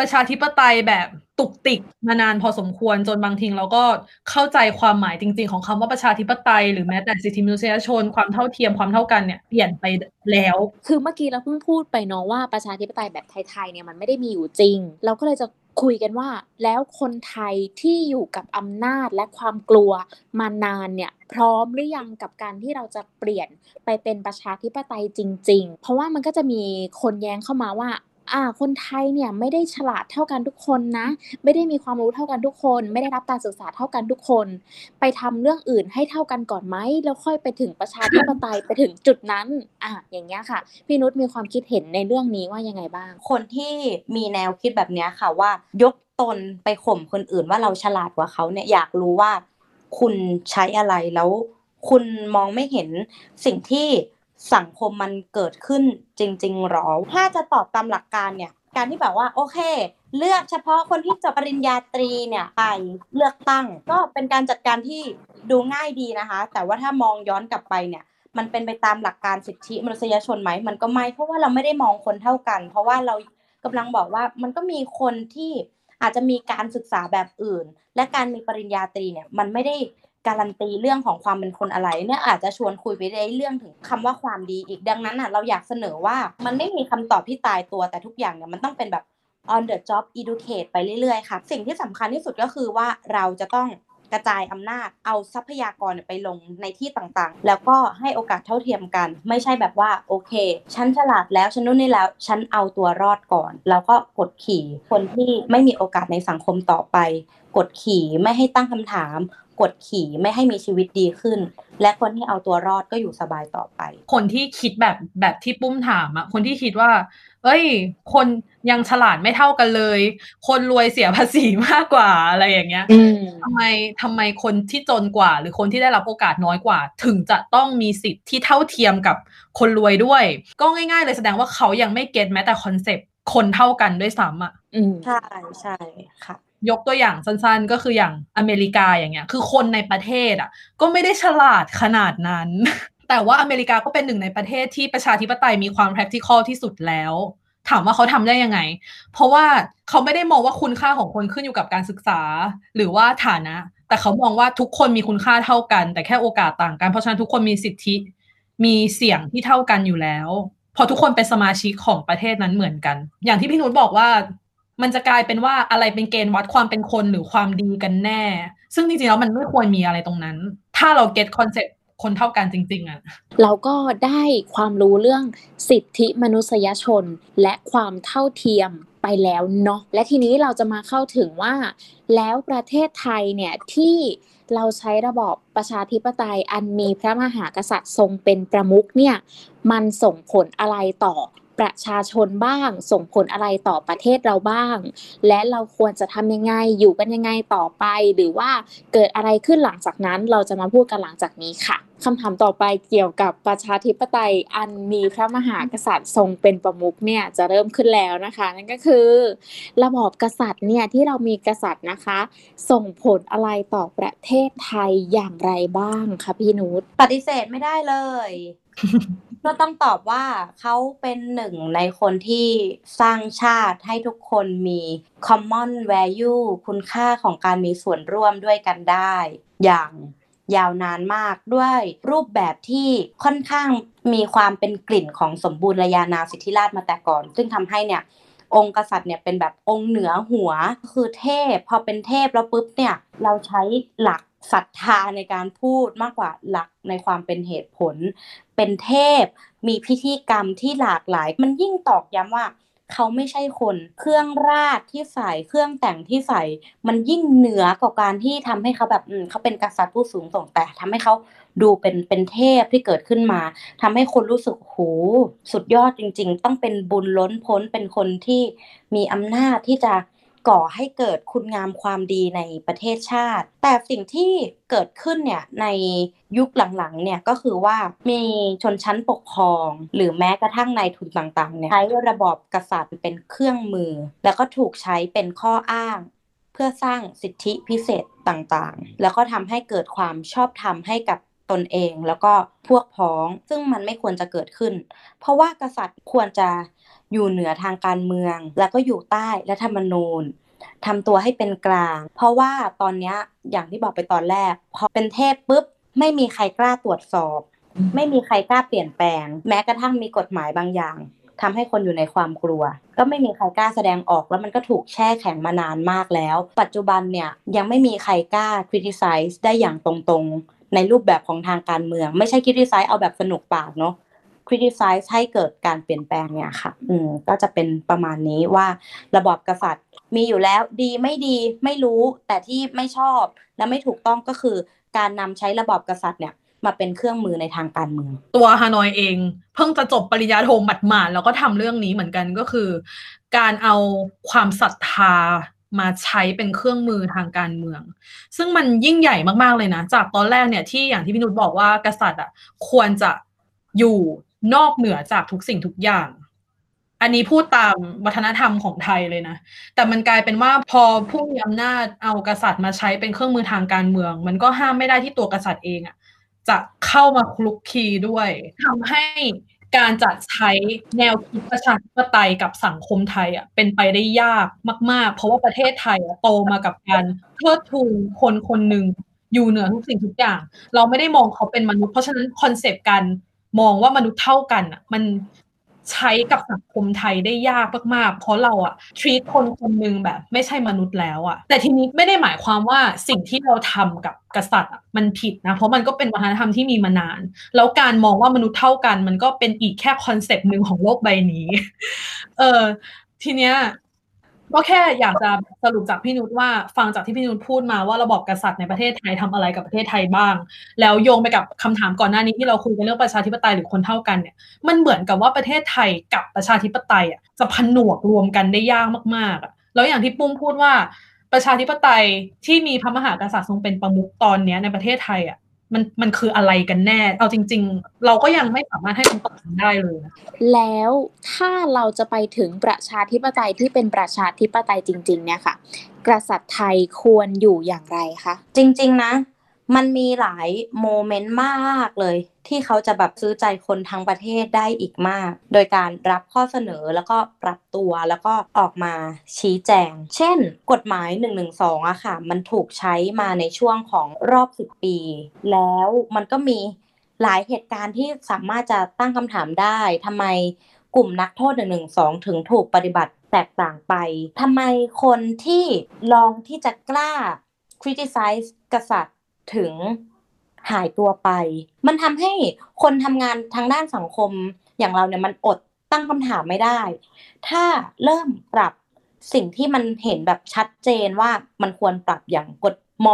ประชาธิปไตยแบบตุกติกมานานพอสมควรจนบางทีเราก็เข้าใจความหมายจริง ๆ ของคำว่าประชาธิปไตย หรือแม้แต่สิทธิมนุษยชนความเท่าเทียมความเท่ากันเนี่ยเปลี่ยนไปแล้ว คือเมื่อกี้เราเพิ่งพูดไปเนาะว่าประชาธิปไตยแบบไทยๆเนี่ยมันไม่ได้มีอยู่จริง เราก็เลยจะคุยกันว่าแล้วคนไทยที่อยู่กับอำนาจและความกลัวมานานเนี่ยพร้อมหรือยังกับการที่เราจะเปลี่ยนไปเป็นประชาธิปไตยจริง ๆ เพราะว่ามันก็จะมีคนแย้งเข้ามาว่า อ่า คนไทยเนี่ยไม่ได้ฉลาดเท่ากันทุกคนนะ ไม่ได้มีความรู้เท่ากันทุกคน ไม่ได้รับการศึกษาเท่ากันทุกคน ไปทำเรื่องอื่นให้เท่ากันก่อนไหมแล้วค่อยไปถึงประชาธิปไตยไปถึงจุดนั้น อะอย่างเงี้ยค่ะ พี่นุชมีความคิดเห็นในเรื่องนี้ว่ายังไงบ้าง คนที่มีแนวคิดแบบเนี้ยค่ะว่ายกตนไปข่มคนอื่นว่าเราฉลาดกว่าเขาเนี่ยอยากรู้ว่า คุณใช้อะไรแล้ว คุณมองไม่เห็นสิ่งที่ สังคมมันเกิดขึ้นจริง ๆหรอ ถ้าจะตอบตามหลักการเนี่ย การที่แบบว่าโอเค เลือกเฉพาะคนที่จบปริญญาตรีเนี่ยไปเลือกตั้ง ก็เป็นการจัดการที่ดูง่ายดีนะคะ แต่ว่าถ้ามองย้อนกลับไปเนี่ยมันเป็นไปตามหลักการสิทธิมนุษยชนไหม มันก็ไม่ เพราะว่าเราไม่ได้มองคนเท่ากัน เพราะว่าเรากำลังบอกว่ามันก็มีคนที่อาจจะมีการศึกษาแบบอื่น และการมีปริญญาตรีเนี่ยมันไม่ได้ การันตีเรื่องของความเป็นคนอะไรเนี่ยอาจจะชวนคุยไปได้เรื่องถึงคำว่าความดีอีกดังนั้นอะเราอยากเสนอว่ามันไม่มีคำตอบที่ตายตัวแต่ทุกอย่างเนี่ยมันต้องเป็นแบบ on the job educate ไปเรื่อยๆค่ะสิ่งที่สำคัญที่สุดก็คือว่าเราจะต้องกระจายอำนาจเอาทรัพยากรไปลงในที่ต่างๆ แล้วก็ให้โอกาสเท่าเทียมกัน ไม่ใช่แบบว่าโอเค ฉันฉลาดแล้วฉันนู่นนี่แล้ว ฉันเอาตัวรอดก่อน แล้วก็กดขี่คนที่ไม่มีโอกาสในสังคมต่อไป กดขี่ไม่ให้ตั้งคำถาม กดขี่ไม่ให้มีชีวิตดีขึ้น และคนที่เอาตัวรอดก็อยู่สบายต่อไป คนที่คิดแบบแบบที่ปุ้มถามอะคนที่คิดว่า เอ้ย คนยังฉลาดไม่เท่ากันเลย คนรวยเสียภาษีมากกว่าอะไรอย่างเงี้ยทำไมทำไมคนที่จนกว่า หรือคนที่ได้รับโอกาสน้อยกว่า ถึงจะต้องมีสิทธิ์ที่เท่าเทียมกับคนรวยด้วย ก็ง่ายๆเลยแสดงว่าเขายังไม่เก็ตแม้แต่คอนเซปต์คนเท่ากันด้วยซ้ำอะใช่ใช่ค่ะ ยกตัวอย่างสั้นๆ ก็คืออย่างอเมริกาอย่างเงี้ย คือคนในประเทศอะ ก็ไม่ได้ฉลาดขนาดนั้น แต่ว่าอเมริกาก็เป็นหนึ่งในประเทศที่ประชาธิปไตยมีความ practical ที่สุดแล้ว ถามว่าเขาทำได้ยังไง เพราะว่าเขาไม่ได้มองว่าคุณค่าของคนขึ้นอยู่กับการศึกษา หรือว่าฐานะ แต่เขามองว่าทุกคนมีคุณค่าเท่ากัน แต่แค่โอกาสต่างกัน เพราะฉะนั้นทุกคนมีสิทธิ มีเสียงที่เท่ากันอยู่แล้วพอทุกคนเป็นสมาชิกของประเทศนั้นเหมือนกัน อย่างที่พี่นุชบอกว่า มันจะกลายเป็นว่าอะไรเป็นเกณฑ์วัดความเป็นคนหรือความดีกันแน่ ซึ่งจริงๆแล้วมันไม่ควรมีอะไรตรงนั้น ถ้าเรา get concept คนเท่ากันจริง ๆอะเราก็ได้ความรู้เรื่องสิทธิมนุษยชนและความเท่าเทียมไปแล้วเนาะและทีนี้เราจะมาเข้าถึงว่า แล้วประเทศไทยเนี่ยที่เราใช้ระบอบประชาธิปไตยอันมีพระมหากษัตริย์ทรงเป็นประมุขเนี่ยมันส่งผลอะไรต่อ ประชาชนบ้าง ส่งผลอะไรต่อประเทศเราบ้าง และเราควรจะทำยังไงอยู่กันยังไงต่อไป หรือว่าเกิดอะไรขึ้นหลังจากนั้นเราจะมาพูดกันหลังจากนี้ค่ะคำถามต่อไปเกี่ยวกับประชาธิปไตยอันมีพระมหากษัตริย์ทรงเป็นประมุขเนี่ยจะเริ่มขึ้นแล้วนะคะ นั่นก็คือ ระบอบกษัตริย์เนี่ยที่เรามีกษัตริย์นะคะ ส่งผลอะไรต่อประเทศไทยอย่างไรบ้างคะพี่นุชปฏิเสธไม่ได้เลย ก็ต้องตอบว่าเขาเป็นหนึ่งในคนที่สร้างชาติให้ทุกคนมี common value คุณค่าของการมีส่วนร่วมด้วยกันได้ อย่างยาวนานมากด้วยรูปแบบที่ค่อนข้างมีความเป็นกลิ่นของสมบูรณาญานาสิทธิราชมาแต่ก่อน ซึ่งทำให้เนี่ยองค์กษัตริย์เนี่ยเป็นแบบองค์เหนือหัวคือเทพ พอเป็นเทพแล้วปุ๊บเนี่ยเราใช้หลัก ศรัทธาในการพูดมากกว่าหลักในความเป็นเหตุผล เป็นเทพ มีพิธีกรรมที่หลากหลาย มันยิ่งตอกย้ำว่าเขาไม่ใช่คน เครื่องราชที่ใส่ เครื่องแต่งที่ใส่ มันยิ่งเหนือกว่าการที่ทำให้เขาแบบอืมเขาเป็นกษัตริย์ผู้สูงส่งแต่ทำให้เขาดูเป็นเป็นเทพที่เกิดขึ้นมาทำให้คนรู้สึกโหสุดยอดจริง ๆ ต้องเป็นบุญล้นพ้นเป็นคนที่มีอำนาจที่จะ ก่อให้เกิดคุณงามความดีในประเทศชาติ แต่สิ่งที่เกิดขึ้นเนี่ยในยุคหลังๆเนี่ยก็คือว่ามีชนชั้นปกครอง หรือแม้กระทั่งนายทุนต่างๆเนี่ยใช้ระบอบกษัตริย์เป็นเครื่องมือ แล้วก็ถูกใช้เป็นข้ออ้าง เพื่อสร้างสิทธิพิเศษต่างๆ แล้วก็ทำให้เกิดความชอบธรรมให้กับตนเองแล้วก็พวกพ้องซึ่งมันไม่ควรจะเกิดขึ้น เพราะว่ากษัตริย์ควรจะ อยู่เหนือทางการเมือง แล้วก็อยู่ใต้รัฐธรรมนูญทำตัวให้เป็นกลาง เพราะว่าตอนนี้อย่างที่บอกไปตอนแรก พอเป็นเทพปุ๊บ ไม่มีใครกล้าตรวจสอบ ไม่มีใครกล้าเปลี่ยนแปลง แม้กระทั่งมีกฎหมายบางอย่างทำให้คนอยู่ในความกลัว ก็ไม่มีใครกล้าแสดงออกแล้วมันก็ถูกแช่แข็งมานานมากแล้ว ปัจจุบันเนี่ยยังไม่มีใครกล้า criticize ได้อย่างตรงๆ ในรูปแบบของทางการเมือง ไม่ใช่ criticize เอาแบบสนุกปากเนาะ criticize ให้เกิดการเปลี่ยนแปลงเนี่ยค่ะ อืมก็จะเป็นประมาณนี้ว่าระบอบกษัตริย์มีอยู่แล้วดีไม่ดีไม่รู้แต่ที่ไม่ชอบและไม่ถูกต้องก็คือการนำใช้ระบอบกษัตริย์เนี่ยมาเป็นเครื่องมือในทางการเมือง ตัวฮานอยเอง เพิ่งจะจบปริญญาโทหมาดๆแล้วก็ทำเรื่องนี้เหมือนกันก็คือ การเอาความศรัทธามาใช้เป็นเครื่องมือทางการเมือง ซึ่งมันยิ่งใหญ่มากๆเลยนะ จากตอนแรกเนี่ยที่อย่างที่พี่นุชบอกว่ากษัตริย์อะควรจะอยู่ นอกเหนือจากทุกสิ่งทุกอย่าง อันนี้พูดตามวัฒนธรรมของไทยเลยนะ แต่มันกลายเป็นว่าพอผู้มีอำนาจเอากษัตริย์มาใช้เป็นเครื่องมือทางการเมือง มันก็ห้ามไม่ได้ที่ตัวกษัตริย์เองอะจะเข้ามาคลุกคีด้วยทำให้การจัดใช้แนวคิดประชาธิปไตยกับสังคมไทยอะเป็นไปได้ยากมาก ๆ เพราะว่าประเทศไทยอะโตมากับการเทิดทูนคนคนหนึ่งอยู่เหนือทุกสิ่งทุกอย่าง เราไม่ได้มองเขาเป็นมนุษย์เพราะฉะนั้นคอนเซปต์การ มองว่ามนุษย์เท่ากันอะ มันใช้กับสังคมไทยได้ยากมากๆ เพราะเราอะ treat คนคนหนึ่งแบบ ไม่ใช่มนุษย์แล้วอะแต่ทีนี้ไม่ได้หมายความว่าสิ่งที่เราทำกับกษัตริย์มันผิดนะ เพราะมันก็เป็นวัฒนธรรมที่มีมานาน แล้วการมองว่ามนุษย์เท่ากัน มันก็เป็นอีกแค่คอนเซปต์หนึ่งของโลกใบนี้ เออทีเนี้ย ก็แค่อยากจะสรุปจากพี่นุชว่าฟังจากที่พี่นุชพูดมาว่าระบอบกษัตริย์ในประเทศไทยทำอะไรกับประเทศไทยบ้าง แล้วโยงไปกับคำถามก่อนหน้านี้ที่เราคุยกันเรื่องประชาธิปไตยหรือคนเท่ากันเนี่ยมันเหมือนกับว่าประเทศไทยกับประชาธิปไตยอะจะผนวกรวมกันได้ยากมากๆอะแล้วอย่างที่ปุ้มพูดว่าประชาธิปไตยที่มีพระมหากษัตริย์ทรงเป็นประมุขตอนเนี้ยในประเทศไทยอะ มันมันคืออะไรกันแน่ เอาจริง ๆ เราก็ยังไม่สามารถให้คำตอบได้เลยนะแล้วถ้าเราจะไปถึงประชาธิปไตยที่เป็นประชาธิปไตยจริง ๆ เนี่ยค่ะ กษัตริย์ไทยควรอยู่อย่างไรคะ จริง ๆ นะ มันมีหลายโมเมนต์มากเลย ที่เขาจะแบบซื้อใจคนทั้งประเทศได้อีกมาก โดยการรับข้อเสนอแล้วก็ปรับตัวแล้วก็ออกมาชี้แจง เช่น กฎหมาย1นึอะค่ะ มันถูกใช้มาในช่วงของรอบ 10 ปี แล้วมันก็มีหลายเหตุการณ์ที่สามารถจะตั้งคำถามได้ทำไมกลุ่มนักโทษ1นึถึงถูกปฏิบัติแตกต่างไปทำไมคนที่ลองที่จะกล้า criticize กษัตริย์ถึง หายตัวไป มันทำให้คนทำงานทางด้านสังคมอย่างเราเนี่ยมันอดตั้งคำถามไม่ได้ ถ้าเริ่มปรับสิ่งที่มันเห็นแบบชัดเจนว่ามันควรปรับอย่างกฎม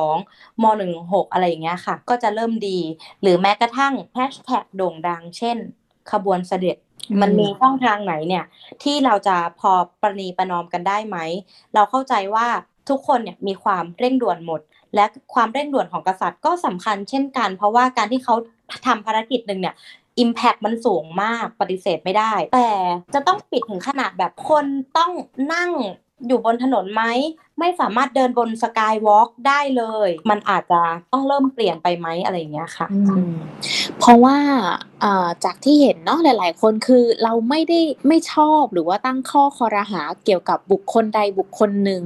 .112 ม .116 อะไรอย่างเงี้ยค่ะ ก็จะเริ่มดี หรือแม้กระทั่งแฮชแท็กโด่งดัง เช่น ขบวนเสด็จมันมีช่องทางไหนเนี่ย ที่เราจะพอประนีประนอมกันได้ไหม เราเข้าใจว่าทุกคนเนี่ยมีความเร่งด่วนหมด และความเร่งด่วนของกษัตริย์ก็สำคัญเช่นกัน เพราะว่าการที่เขาทำภารกิจหนึ่งเนี่ยอิมแพคมันสูงมากปฏิเสธไม่ได้ แต่จะต้องปิดถึงขนาดแบบคนต้องนั่งอยู่บนถนนไหมไม่สามารถเดินบนสกายวอล์กได้เลย มันอาจจะต้องเริ่มเปลี่ยนไปไหมอะไรอย่างเงี้ยค่ะเพราะว่าจากที่เห็นเนาะหลาย ๆ คนคือเราไม่ได้ไม่ชอบหรือว่าตั้งข้อคอรหาเกี่ยวกับบุคคลใดบุคคลหนึ่ง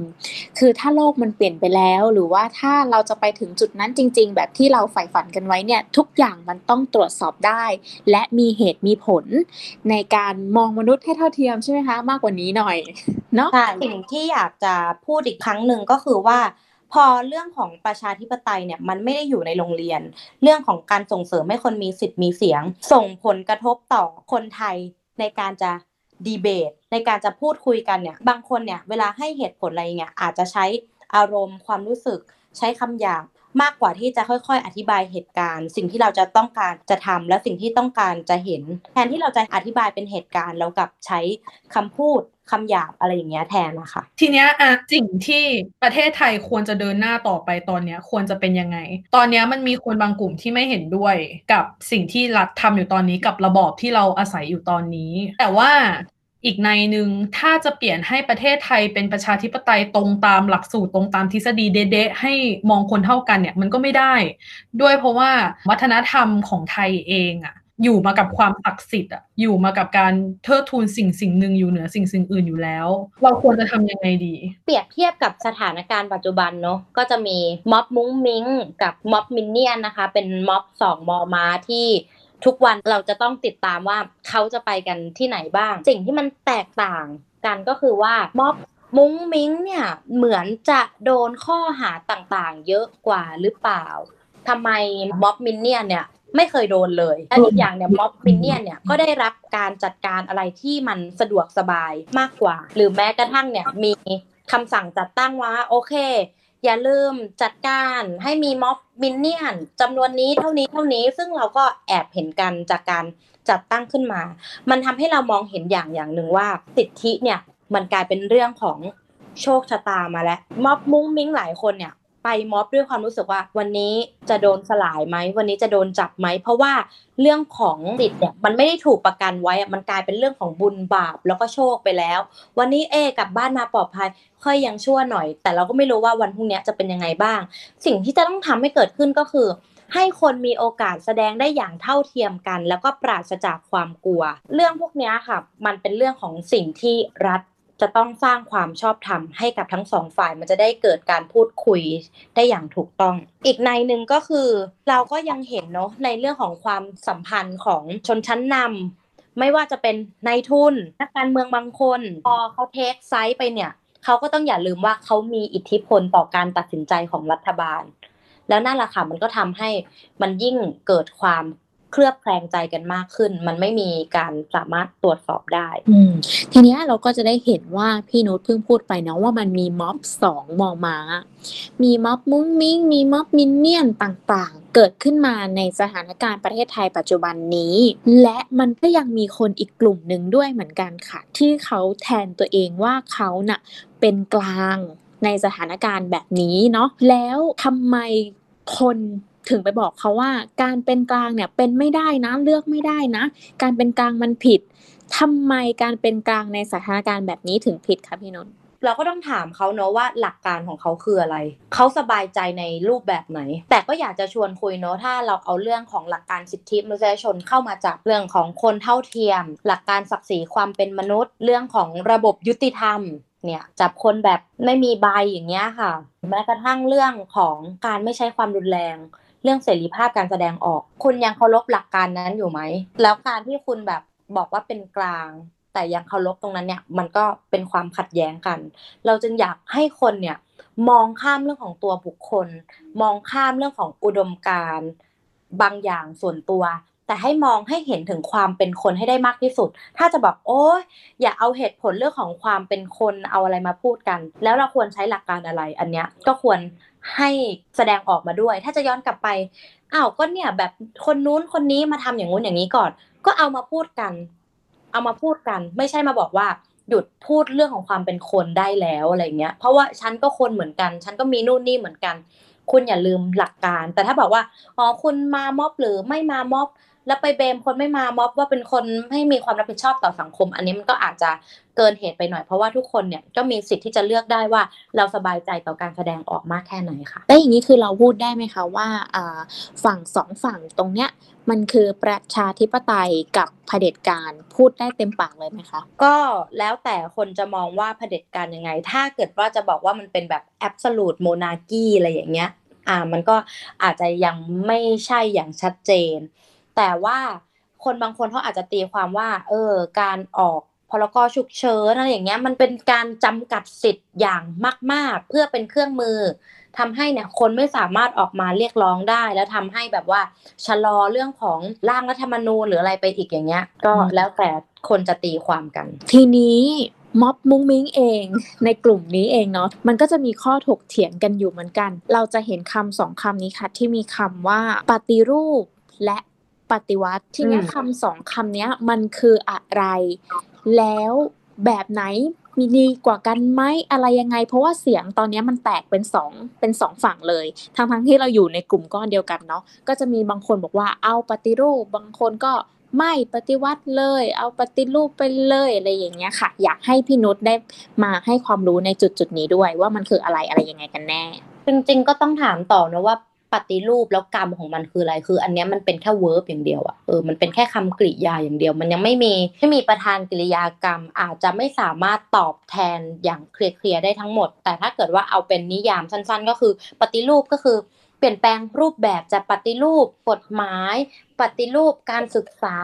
คือถ้าโลกมันเปลี่ยนไปแล้ว หรือว่าถ้าเราจะไปถึงจุดนั้นจริง ๆ แบบที่เราใฝ่ฝันกันไว้เนี่ย ทุกอย่างมันต้องตรวจสอบได้ และมีเหตุมีผล ในการมองมนุษย์ให้เท่าเทียมใช่ไหมคะ มากกว่านี้หน่อยเนาะสิ่งที่อยากจะพูดอีกครั้งหนึ่งก็คือว่า พอเรื่องของประชาธิปไตยเนี่ยมันไม่ได้อยู่ในโรงเรียน เรื่องของการส่งเสริมให้คนมีสิทธิ์มีเสียง ส่งผลกระทบต่อคนไทยในการจะดีเบต ในการจะพูดคุยกันเนี่ยบางคนเนี่ยเวลาให้เหตุผลอะไรเงี้ยอาจจะใช้อารมณ์ความรู้สึกใช้คำหยาบมากกว่าที่จะค่อยๆ อธิบายเหตุการณ์ สิ่งที่เราจะต้องการจะทำและสิ่งที่ต้องการจะเห็น แทนที่เราจะอธิบายเป็นเหตุการณ์เรากับใช้คำพูด คำหยาบอะไรอย่างเงี้ยแทนนะคะ ทีเนี้ยอะสิ่งที่ประเทศไทยควรจะเดินหน้าต่อไปตอนเนี้ยควรจะเป็นยังไง ตอนเนี้ยมันมีคนบางกลุ่มที่ไม่เห็นด้วยกับสิ่งที่รัฐทำอยู่ตอนนี้กับระบอบที่เราอาศัยอยู่ตอนนี้ แต่ว่าอีกในหนึ่งถ้าจะเปลี่ยนให้ประเทศไทยเป็นประชาธิปไตยตรงตามหลักสูตรตรงตามทฤษฎีเดะให้มองคนเท่ากันเนี่ยมันก็ไม่ได้ ด้วยเพราะว่าวัฒนธรรมของไทยเองอะ่ะ อยู่มากับความศักดิ์สิทธิ์อะอยู่มากับการเทิดทูนสิ่งสิ่งหนึ่งอยู่เหนือสิ่งสิ่งอื่นอยู่แล้ว เราควรจะทำยังไงดี เปรียบเทียบกับสถานการณ์ปัจจุบันเนาะก็จะมีม็อบมุ้งมิ้งกับม็อบมินเนี่ยนนะคะ เป็นม็อบสองมอมาที่ทุกวันเราจะต้องติดตามว่าเขาจะไปกันที่ไหนบ้าง สิ่งที่มันแตกต่างกันก็คือว่าม็อบมุ้งมิ้งเนี่ยเหมือนจะโดนข้อหาต่างๆ เยอะกว่าหรือเปล่าทำไมม็อบมินเนี่ยเนี่ย ไม่เคยโดนเลยและอีกอย่างเนี่ยม็อบมินเนี่ยเนี่ยก็ได้รับการจัดการอะไรที่มันสะดวกสบายมากกว่า หรือแม้กระทั่งเนี่ยมีคำสั่งจัดตั้งว่าโอเค อย่าลืมจัดการให้มีม็อบมินเนี่ยนจำนวนนี้เท่านี้เท่านี้ซึ่งเราก็แอบเห็นกันจากการจัดตั้งขึ้นมา มันทำให้เรามองเห็นอย่างอย่างหนึ่งว่าสิทธิเนี่ยมันกลายเป็นเรื่องของโชคชะตามาแล้วม็อบมุ้งมิ้งหลายคนเนี่ย ไปม็อบด้วยความรู้สึกว่า วันนี้จะโดนสลายไหมวันนี้จะโดนจับไหมเพราะว่าเรื่องของสิทธิ์เนี่ยมันไม่ได้ถูกประกันไว้มันกลายเป็นเรื่องของบุญบาปแล้วก็โชคไปแล้ว วันนี้เอกลับบ้านมาปลอดภัยค่อยยังชั่วหน่อย แต่เราก็ไม่รู้ว่าวันพรุ่งนี้จะเป็นยังไงบ้าง สิ่งที่จะต้องทำให้เกิดขึ้นก็คือให้คนมีโอกาสแสดงได้อย่างเท่าเทียมกัน แล้วก็ปราศจากความกลัว เรื่องพวกนี้ค่ะ มันเป็นเรื่องของสิ่งที่รัฐ จะต้องสร้างความชอบธรรมให้กับทั้งสองฝ่ายมันจะได้เกิดการพูดคุยได้อย่างถูกต้อง อีกในหนึ่งก็คือ เราก็ยังเห็นเนาะในเรื่องของความสัมพันธ์ของชนชั้นนำไม่ว่าจะเป็นนายทุนนักการเมืองบางคน พอเขาเทคไซส์ไปเนี่ยเขาก็ต้องอย่าลืมว่าเขามีอิทธิพลต่อการตัดสินใจของรัฐบาล แล้วนั่นแหละค่ะมันก็ทำให้มันยิ่งเกิดความ เคลือบแคลงใจกันมากขึ้น มันไม่มีการสามารถตรวจสอบได้ทีนี้เราก็จะได้เห็นว่าพี่นุชเพิ่งพูดไปนะว่ามันมีม็อบสองมองมา มีม็อบมุ้งมิ้ง มีม็อบมินเนี่ยนต่างๆ เกิดขึ้นมาในสถานการณ์ประเทศไทยปัจจุบันนี้ และมันก็ยังมีคนอีกกลุ่มหนึ่งด้วยเหมือนกันค่ะ ที่เขาแทนตัวเองว่าเขาน่ะเป็นกลางในสถานการณ์แบบนี้เนาะแล้วทำไมคน ถึงไปบอกเขาว่า การเป็นกลางเนี่ยเป็นไม่ได้นะเลือกไม่ได้นะ การเป็นกลางมันผิดทำไมการเป็นกลางในสถานการณ์แบบนี้ถึงผิดคะพี่นนท์เราก็ต้องถามเขาเนาะว่าหลักการของเขาคืออะไร เขาสบายใจในรูปแบบไหน แต่ก็อยากจะชวนคุยเนาะถ้าเราเอาเรื่องของหลักการสิทธิมนุษยชนเข้ามาจากเรื่องของคนเท่าเทียม หลักการศักดิ์ศรีความเป็นมนุษย์ เรื่องของระบบยุติธรรมเนี่ยจับคนแบบไม่มีใบอย่างเงี้ยค่ะ แม้กระทั่งเรื่องของการไม่ใช้ความรุนแรง เรื่องเสรีภาพการแสดงออก คุณยังเคารพหลักการนั้นอยู่ไหม แล้วการที่คุณแบบบอกว่าเป็นกลาง แต่ยังเคารพตรงนั้นเนี่ย มันก็เป็นความขัดแย้งกัน เราจึงอยากให้คนเนี่ยมองข้ามเรื่องของตัวบุคคล มองข้ามเรื่องของอุดมการณ์บางอย่างส่วนตัว แต่ให้มองให้เห็นถึงความเป็นคนให้ได้มากที่สุด ถ้าจะบอกโอ้ยอย่าเอาเหตุผลเรื่องของความเป็นคนเอาอะไรมาพูดกัน แล้วเราควรใช้หลักการอะไรอันเนี้ยก็ควร ให้แสดงออกมาด้วย ถ้าจะย้อนกลับไปอ้าวก็เนี่ยแบบคนนู้นคนนี้มาทำอย่างงู้นอย่างนี้ก่อน ก็เอามาพูดกัน เอามาพูดกัน ไม่ใช่มาบอกว่าหยุดพูดเรื่องของความเป็นคนได้แล้วอะไรเงี้ย เพราะว่าฉันก็คนเหมือนกัน ฉันก็มีนู่นนี่เหมือนกัน คุณอย่าลืมหลักการ แต่ถ้าบอกว่า อ๋อ คุณมามอบหรือไม่มามอบ แล้วไปเบมคนไม่มาม็อบว่าเป็นคนไม่มีความรับผิดชอบต่อสังคม อันนี้มันก็อาจจะเกินเหตุไปหน่อยเพราะว่าทุกคนเนี่ยก็มีสิทธิ์ที่จะเลือกได้ว่าเราสบายใจต่อการแสดงออกมากแค่ไหนค่ะแต่อย่างนี้คือเราพูดได้ไหมคะว่าฝั่งสองฝั่งตรงเนี้ยมันคือประชาธิปไตยกับเผด็จการพูดได้เต็มปากเลยไหมคะ ก็แล้วแต่คนจะมองว่าเผด็จการยังไง ถ้าเกิดว่าจะบอกว่ามันเป็นแบบแอบสูตรโมนาคีอะไรอย่างเงี้ยอ่ามันก็อาจจะยังไม่ใช่อย่างชัดเจน แต่ว่าคนบางคนเขาอาจจะตีความว่า เออ การออกพรกฉุกเฉินอะไรอย่างเงี้ยมันเป็นการจำกัดสิทธิ์อย่างมาก ๆ เพื่อเป็นเครื่องมือทำให้เนี่ยคนไม่สามารถออกมาเรียกร้องได้ แล้วทำให้แบบว่าชะลอเรื่องของร่างรัฐธรรมนูญหรืออะไรไปอีกอย่างเงี้ย ก็แล้วแต่คนจะตีความกัน ทีนี้ม็อบมุ้งมิ้งเองในกลุ่มนี้เองเนาะมันก็จะมีข้อถกเถียงกันอยู่เหมือนกัน เราจะเห็นคำสองคำนี้ค่ะที่มีคำว่าปฏิรูปและ ปฏิวัติ ทีนี้คำสองคำนี้มันคืออะไร แล้วแบบไหนมีดีกว่ากันไหมอะไรยังไง เพราะว่าเสียงตอนนี้มันแตกเป็นสองเป็นสองฝั่งเลยทั้งทั้งที่เราอยู่ในกลุ่มก้อนเดียวกันเนาะก็จะมีบางคนบอกว่าเอาปฏิรูป บางคนก็ไม่ปฏิวัติเลย เอาปฏิรูปไปเลยอะไรอย่างเงี้ยค่ะ อยากให้พี่นุชได้มาให้ความรู้ในจุดจุดนี้ด้วย ว่ามันคืออะไรอะไรยังไงกันแน่ จริงๆก็ต้องถามต่อนะว่า ปฏิรูปแล้วกรรมของมันคืออะไรคือ อันนี้มันเป็นแค่เวิร์บอย่างเดียวอะเออมันเป็นแค่คำกริยาอย่างเดียว มันยังไม่มีไม่มีประธานกริยากรรม อาจจะไม่สามารถตอบแทนอย่างเคลียร์ได้ทั้งหมด แต่ถ้าเกิดว่าเอาเป็นนิยามสั้น ๆ ก็คือ ปฏิรูปก็คือเปลี่ยนแปลงรูปแบบจะปฏิรูปกฎหมาย ปฏิรูปการศึกษา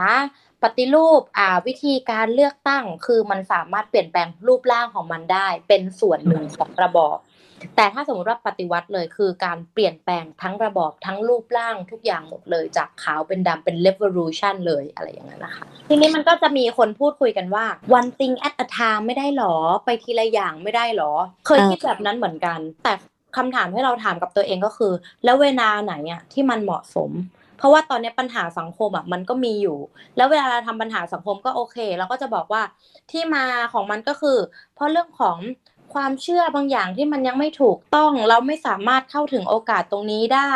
ปฏิรูปอ่าวิธีการเลือกตั้ง คือมันสามารถเปลี่ยนแปลงรูปร่างของมันได้ เป็นส่วนหนึ่งของระบอบ แต่ถ้าสมมติว่าปฏิวัติเลยคือการเปลี่ยนแปลงทั้งระบอบทั้งรูปร่างทุกอย่างหมดเลย จากขาวเป็นดำเป็น revolution เลยอะไรอย่างนั้นนะคะ ทีนี้มันก็จะมีคนพูดคุยกันว่า one thing at a time ไม่ได้หรอไปทีละอย่างไม่ได้หรอ เคยคิดแบบนั้นเหมือนกัน แต่คำถามให้เราถามกับตัวเองก็คือ แล้วเวลาไหนอะที่มันเหมาะสมเพราะว่าตอนนี้ปัญหาสังคมอะมันก็มีอยู่ แล้วเวลาเราทำปัญหาสังคมก็โอเคเราก็จะบอกว่าที่มาของมันก็คือ เพราะเรื่องของ ความเชื่อบางอย่างที่มันยังไม่ถูกต้อง เราไม่สามารถเข้าถึงโอกาสตรงนี้ได้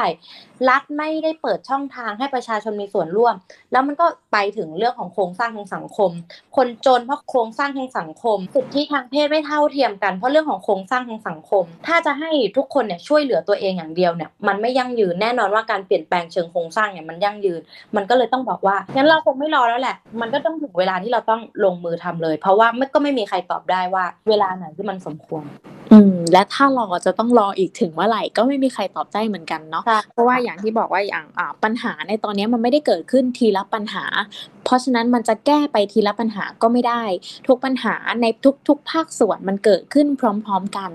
รัฐไม่ได้เปิดช่องทางให้ประชาชนมีส่วนร่วม แล้วมันก็ไปถึงเรื่องของโครงสร้างทางสังคม คนจนเพราะโครงสร้างทางสังคม สิทธิทางเพศไม่เท่าเทียมกันเพราะเรื่องของโครงสร้างทางสังคม ถ้าจะให้ทุกคนเนี่ยช่วยเหลือตัวเองอย่างเดียวเนี่ยมันไม่ยั่งยืนแน่นอนว่าการเปลี่ยนแปลงเชิงโครงสร้างเนี่ยมันยั่งยืน มันก็เลยต้องบอกว่างั้นเราคงไม่รอแล้วแหละ มันก็ต้องถึงเวลาที่เราต้องลงมือทำเลย เพราะว่าไม่ก็ไม่มีใครตอบได้ว่า เวลาไหนที่มันสมควร อืม และถ้ารอจะต้องรออีกถึงเมื่อไหร่ก็ไม่มีใครตอบได้เหมือนกันเนาะเพราะว่าอย่างที่บอกว่าอย่างปัญหาในตอนนี้มันไม่ได้เกิดขึ้นทีละปัญหา เพราะฉะนั้นมันจะแก้ไปทีละปัญหาก็ไม่ได้ ทุกปัญหาในทุกๆภาคส่วนมันเกิดขึ้นพร้อม ๆกัน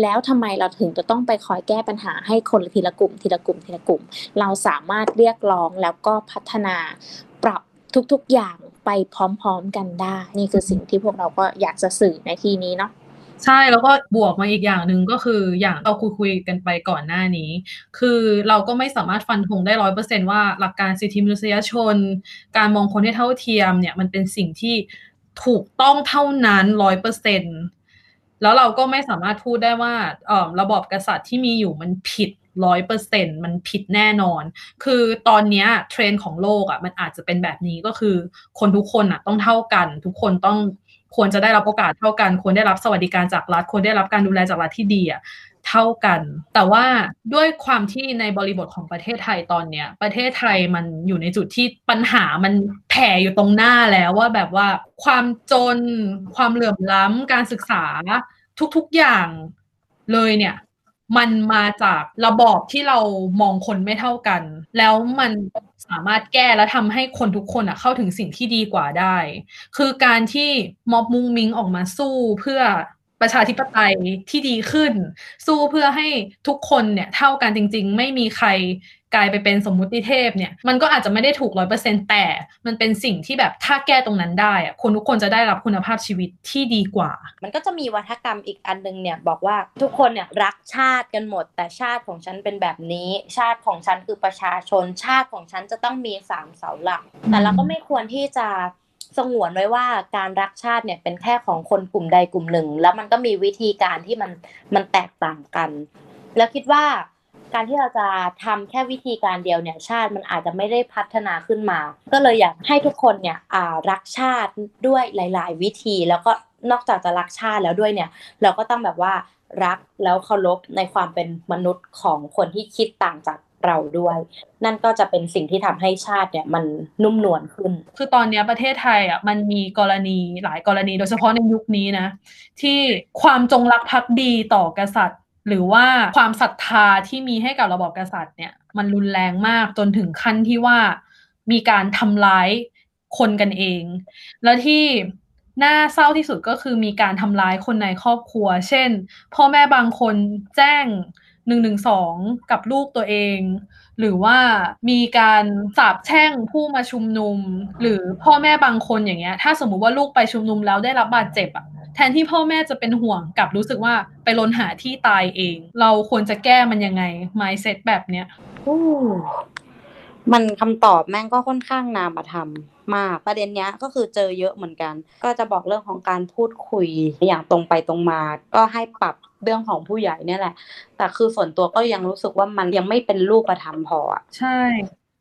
แล้วทำไมเราถึงจะต้องไปคอยแก้ปัญหาให้คนทีละกลุ่ม ทีละกลุ่มทีละกลุ่ม เราสามารถเรียกร้องแล้วก็พัฒนาปรับทุกๆอย่างไปพร้อม ๆ กันได้ นี่คือสิ่งที่พวกเราก็อยากจะสื่อในที่นี้เนาะ ใช่แล้วก็บวกมาอีกอย่างหนึ่งก็คืออย่างเราคุยคุยกันไปก่อนหน้านี้ คือเราก็ไม่สามารถฟันธงได้ร้อยเปอร์เซนว่าหลักการสิทธิมนุษยชน การมองคนให้เท่าเทียมเนี่ยมันเป็นสิ่งที่ถูกต้องเท่านั้นร้อยเปอร์เซนแล้วเราก็ไม่สามารถพูดได้ว่าเออระบอบกษัตริย์ที่มีอยู่มันผิดร้อยเปอร์เซ็นมันผิดแน่นอน คือตอนนี้เทรนด์ของโลกอะ่ะมันอาจจะเป็นแบบนี้ก็คือ คนทุกคนอะ่ะต้องเท่ากัน ทุกคนต้อง ควรจะได้รับโอกาสเท่ากัน ควรได้รับสวัสดิการจากรัฐ ควรได้รับการดูแลจากรัฐที่ดีอะเท่ากัน แต่ว่าด้วยความที่ในบริบทของประเทศไทยตอนเนี้ย ประเทศไทยมันอยู่ในจุดที่ปัญหามันแผ่อยู่ตรงหน้าแล้วว่าแบบว่าความจน ความเหลื่อมล้ำการศึกษาทุกๆอย่างเลยเนี่ย มันมาจากระบอบที่เรามองคนไม่เท่ากัน แล้วมันสามารถแก้และทำให้คนทุกคนอะเข้าถึงสิ่งที่ดีกว่าได้ คือการที่ม็อบมุงมิงออกมาสู้เพื่อ ประชาธิปไตยที่ดีขึ้น สู้เพื่อให้ทุกคนเนี่ยเท่ากันจริง ๆ ไม่มีใครกลายไปเป็นสมมุติเทพเนี่ยมันก็อาจจะไม่ได้ถูกร้อยเปอร์เซ็นแต่มันเป็นสิ่งที่แบบถ้าแก้ตรงนั้นได้อะคนทุกคนจะได้รับคุณภาพชีวิตที่ดีกว่า มันก็จะมีวัฒกรรมอีกอันนึงเนี่ยบอกว่าทุกคนเนี่ยรักชาติกันหมด แต่ชาติของฉันเป็นแบบนี้ ชาติของฉันคือประชาชนชาติของฉันจะต้องมีสามเสาหลัก แต่เราก็ไม่ควรที่จะ สงวนไว้ว่าการรักชาติเนี่ยเป็นแค่ของคนกลุ่มใดกลุ่มหนึ่ง แล้วมันก็มีวิธีการที่มันมันแตกต่างกัน แล้วคิดว่าการที่เราจะทำแค่วิธีการเดียวเนี่ยชาติมันอาจจะไม่ได้พัฒนาขึ้นมา ก็เลยอยากให้ทุกคนเนี่ยรักชาติด้วยหลาย ๆ วิธี แล้วก็นอกจากจะรักชาติแล้วด้วยเนี่ย เราก็ต้องแบบว่ารักแล้วเคารพในความเป็นมนุษย์ของคนที่คิดต่างจาก เราด้วย นั่นก็จะเป็นสิ่งที่ทำให้ชาติเนี่ยมันนุ่มนวลขึ้น คือตอนนี้ประเทศไทยอะมันมีกรณีหลายกรณีโดยเฉพาะในยุคนี้นะ ที่ความจงรักภักดีต่อกษัตริย์ หรือว่าความศรัทธาที่มีให้กับระบอบกษัตริย์เนี่ยมันรุนแรงมากจนถึงขั้นที่ว่ามีการทำร้ายคนกันเอง แล้วที่น่าเศร้าที่สุดก็คือมีการทำร้ายคนในครอบครัว เช่น พ่อแม่บางคนแจ้ง หนึ่งหนึ่งสองกับลูกตัวเอง หรือว่ามีการสาบแช่งผู้มาชุมนุม หรือพ่อแม่บางคนอย่างเงี้ย ถ้าสมมุติว่าลูกไปชุมนุมแล้วได้รับบาดเจ็บอะแทนที่พ่อแม่จะเป็นห่วงกับรู้สึกว่าไปลนหาที่ตายเอง เราควรจะแก้มันยังไง mindset แบบเนี้ยมันคำตอบแม่งก็ค่อนข้างนามธรรมมากประเด็นเนี้ยก็คือเจอเยอะเหมือนกัน ก็จะบอกเรื่องของการพูดคุยอย่างตรงไปตรงมา ก็ให้ปรับ เรื่องของผู้ใหญ่เนี่ยแหละ แต่คือส่วนตัวก็ยังรู้สึกว่ามันยังไม่เป็นรูปธรรมพออะใช่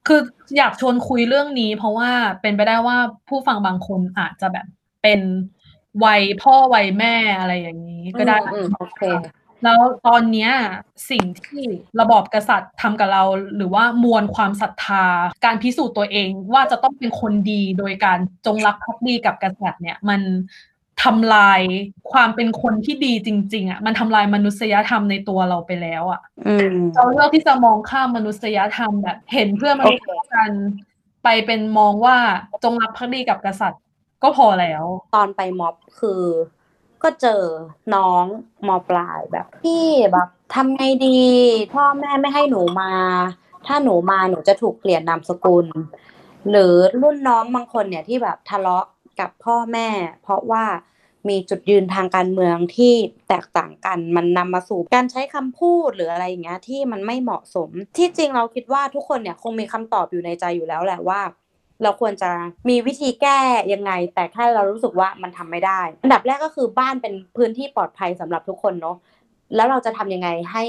คืออยากชวนคุยเรื่องนี้ เพราะว่าเป็นไปได้ว่าผู้ฟังบางคนอาจจะแบบเป็นวัยพ่อวัยแม่อะไรอย่างนี้ก็ได้โอเคแล้วตอนเนี้ยสิ่งที่ระบอบกษัตริย์ทำกับเรา หรือว่ามวลความศรัทธา การพิสูจน์ตัวเองว่าจะต้องเป็นคนดีโดยการจงรักภักดีกับกษัตริย์เนี่ย มัน ทำลายความเป็นคนที่ดีจริง ๆอะมันทำลายมนุษยธรรมในตัวเราไปแล้วอะเราเลือกที่จะมองข้ามมนุษยธรรมแบบ เห็นเพื่อนมนุษย์กันไปเป็นมองว่าจงรักภักดีกับกษัตริย์ ก็พอแล้ว ตอนไปม็อบคือ ก็เจอน้องมปลายแบบพี่แบบทำไงดี พ่อแม่ไม่ให้หนูมา ถ้าหนูมาหนูจะถูกเปลี่ยนนามสกุล หรือรุ่นน้องบางคนเนี่ยที่แบบทะเลาะกับพ่อแม่ เพราะว่า มีจุดยืนทางการเมืองที่แตกต่างกัน มันนำมาสู่การใช้คำพูดหรืออะไรอย่างเงี้ยที่มันไม่เหมาะสม ที่จริงเราคิดว่าทุกคนเนี่ยคงมีคำตอบอยู่ในใจอยู่แล้วแหละว่า เราควรจะมีวิธีแก้ยังไง แต่แค่เรารู้สึกว่ามันทำไม่ได้ อันดับแรกก็คือบ้านเป็นพื้นที่ปลอดภัยสำหรับทุกคนเนาะแล้วเราจะทำยังไงให้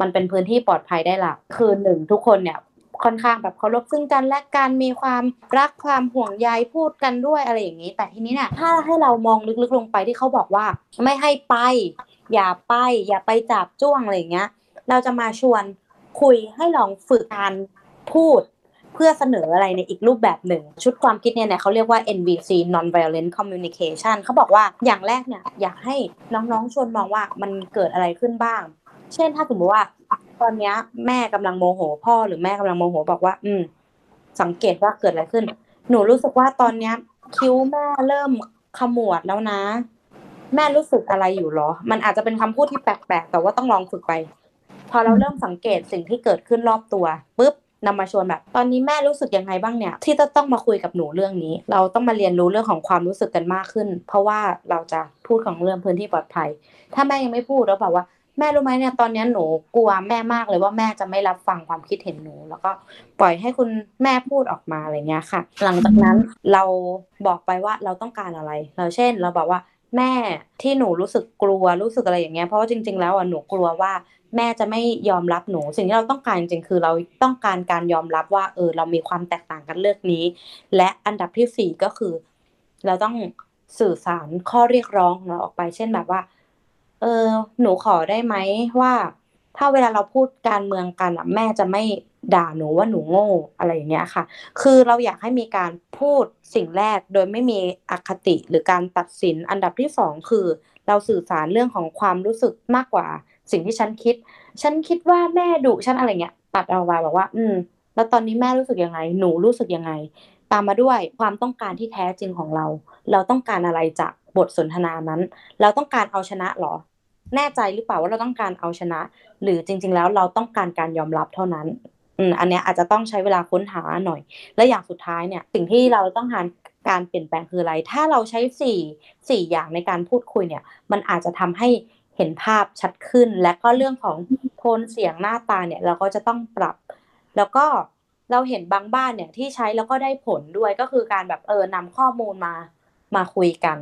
มันเป็นพื้นที่ปลอดภัยได้ล่ะ คือหนึ่งทุกคนเนี่ย ค่อนข้างแบบเคารพซึ่งกันและกันมีความรักความห่วงใยพูดกันด้วยอะไรอย่างนี้ แต่ทีนี้เนี่ยถ้าให้เรามองลึกๆลงไปที่เขาบอกว่า ไม่ให้ไป อย่าไป อย่าไปจับจ้วงอะไรอย่างเงี้ย เราจะมาชวนคุยให้ลองฝึกการพูดเพื่อเสนออะไรในอีกรูปแบบหนึ่ง ชุดความคิดเนี่ยเนี่ยเขาเรียกว่า NVC Non-Violent Communication เขาบอกว่าอย่างแรกเนี่ยอยากให้น้องๆชวนมองว่ามันเกิดอะไรขึ้นบ้าง เช่นถ้าสมมติว่า ตอนนี้แม่กำลังโมโห พ่อหรือแม่กำลังโมโหบอกว่า อืม สังเกตว่าเกิดอะไรขึ้น หนูรู้สึกว่าตอนเนี้ย คิ้วแม่เริ่มขมวดแล้วนะ แม่รู้สึกอะไรอยู่หรอ มันอาจจะเป็นคำพูดที่แปลกๆแต่ว่าต้องลองฝึกไป พอเราเริ่มสังเกตสิ่งที่เกิดขึ้นรอบตัวปุ๊บนำมาชวนแบบ ตอนนี้แม่รู้สึกยังไงบ้างเนี่ย ที่จะต้องมาคุยกับหนูเรื่องนี้ เราต้องมาเรียนรู้เรื่องของความรู้สึกกันมากขึ้น เพราะว่าเราจะพูดของเรื่องพื้นที่ปลอดภัย ถ้าแม่ยังไม่พูดแล้วแบบว่า แม่รู้ไหมเนี่ยตอนนี้หนูกลัวแม่มากเลยว่าแม่จะไม่รับฟังความคิดเห็นหนู แล้วก็ปล่อยให้คุณแม่พูดออกมาอะไรเงี้ยค่ะ หลังจากนั้นเราบอกไปว่าเราต้องการอะไร เราเช่น เราบอกว่าแม่ที่หนูรู้สึกกลัวรู้สึกอะไรอย่างเงี้ยเพราะว่าจริง ๆ แล้วอะหนูกลัวว่าแม่จะไม่ยอมรับหนู สิ่งที่เราต้องการจริงๆ คือเราต้องการการยอมรับว่า เออ เรามีความแตกต่างกันเรื่องนี้ และอันดับที่สี่ก็คือ เราต้องสื่อสารข้อเรียกร้องของเราออกไป เช่นแบบว่า เออหนูขอได้ไหมว่า ถ้าเวลาเราพูดการเมืองกันอะ แม่จะไม่ด่าหนูว่าหนูโง่อะไรอย่างเงี้ยค่ะ คือเราอยากให้มีการพูดสิ่งแรกโดยไม่มีอคติหรือการตัดสินอันดับที่สองคือ เราสื่อสารเรื่องของความรู้สึกมากกว่า สิ่งที่ฉันคิด ฉันคิดว่าแม่ดุฉันอะไรเงี้ยตัดเอาไว้บอกว่า อืม แล้วตอนนี้แม่รู้สึกยังไง หนูรู้สึกยังไง ตามมาด้วยความต้องการที่แท้จริงของเรา เราต้องการอะไรจากบทสนทนานั้น เราต้องการเอาชนะหรอ แน่ใจหรือเปล่าว่าเราต้องการเอาชนะ หรือจริง ๆ แล้วเราต้องการการยอมรับเท่านั้นอันนี้อาจจะต้องใช้เวลาค้นหาหน่อย และอย่างสุดท้ายเนี่ยสิ่งที่เราต้องการการเปลี่ยนแปลงคืออะไร ถ้าเราใช้สี่สี่อย่างในการพูดคุยเนี่ย มันอาจจะทำให้เห็นภาพชัดขึ้น และก็เรื่องของโทนเสียงหน้าตาเนี่ย เราก็จะต้องปรับ แล้วก็เราเห็นบางบ้านเนี่ยที่ใช้แล้วก็ได้ผลด้วยก็คือการแบบเออนำข้อมูลมามาคุยกัน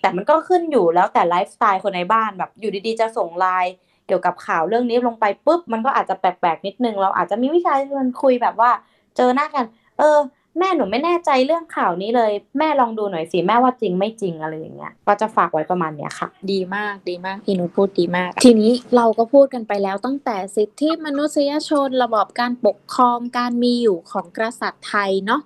แต่มันก็ขึ้นอยู่แล้วแต่ไลฟ์สไตล์คนในบ้านแบบอยู่ดีๆจะส่งไลน์เกี่ยวกับข่าวเรื่องนี้ลงไปปุ๊บมันก็อาจจะแปลกๆนิดนึง เราอาจจะมีวิชาชวนคุยแบบว่า เจอหน้ากัน เออ แม่หนูไม่แน่ใจเรื่องข่าวนี้เลย แม่ลองดูหน่อยสิแม่ว่าจริงไม่จริงอะไรอย่างเงี้ยก็จะฝากไว้ประมาณเนี้ยค่ะ ดีมากดีมากพี่นุชพูดดีมาก ทีนี้เราก็พูดกันไปแล้วตั้งแต่สิทธิมนุษยชนระบอบการปกครองการมีอยู่ของกษัตริย์ไทยเนาะ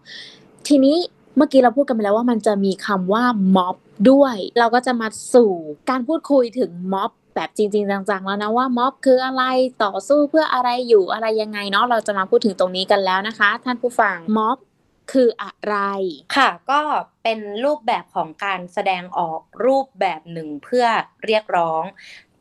ทีนี้ เมื่อกี้เราพูดกันไปแล้วว่ามันจะมีคำว่าม็อบด้วย เราก็จะมาสู่การพูดคุยถึงม็อบแบบจริงๆจังๆแล้วนะว่าม็อบคืออะไรต่อสู้เพื่ออะไรอยู่อะไรยังไงเนาะเราจะมาพูดถึงตรงนี้กันแล้วนะคะ ท่านผู้ฟังม็อบคืออะไร ค่ะ ก็เป็นรูปแบบของการแสดงออกรูปแบบหนึ่งเพื่อเรียกร้อง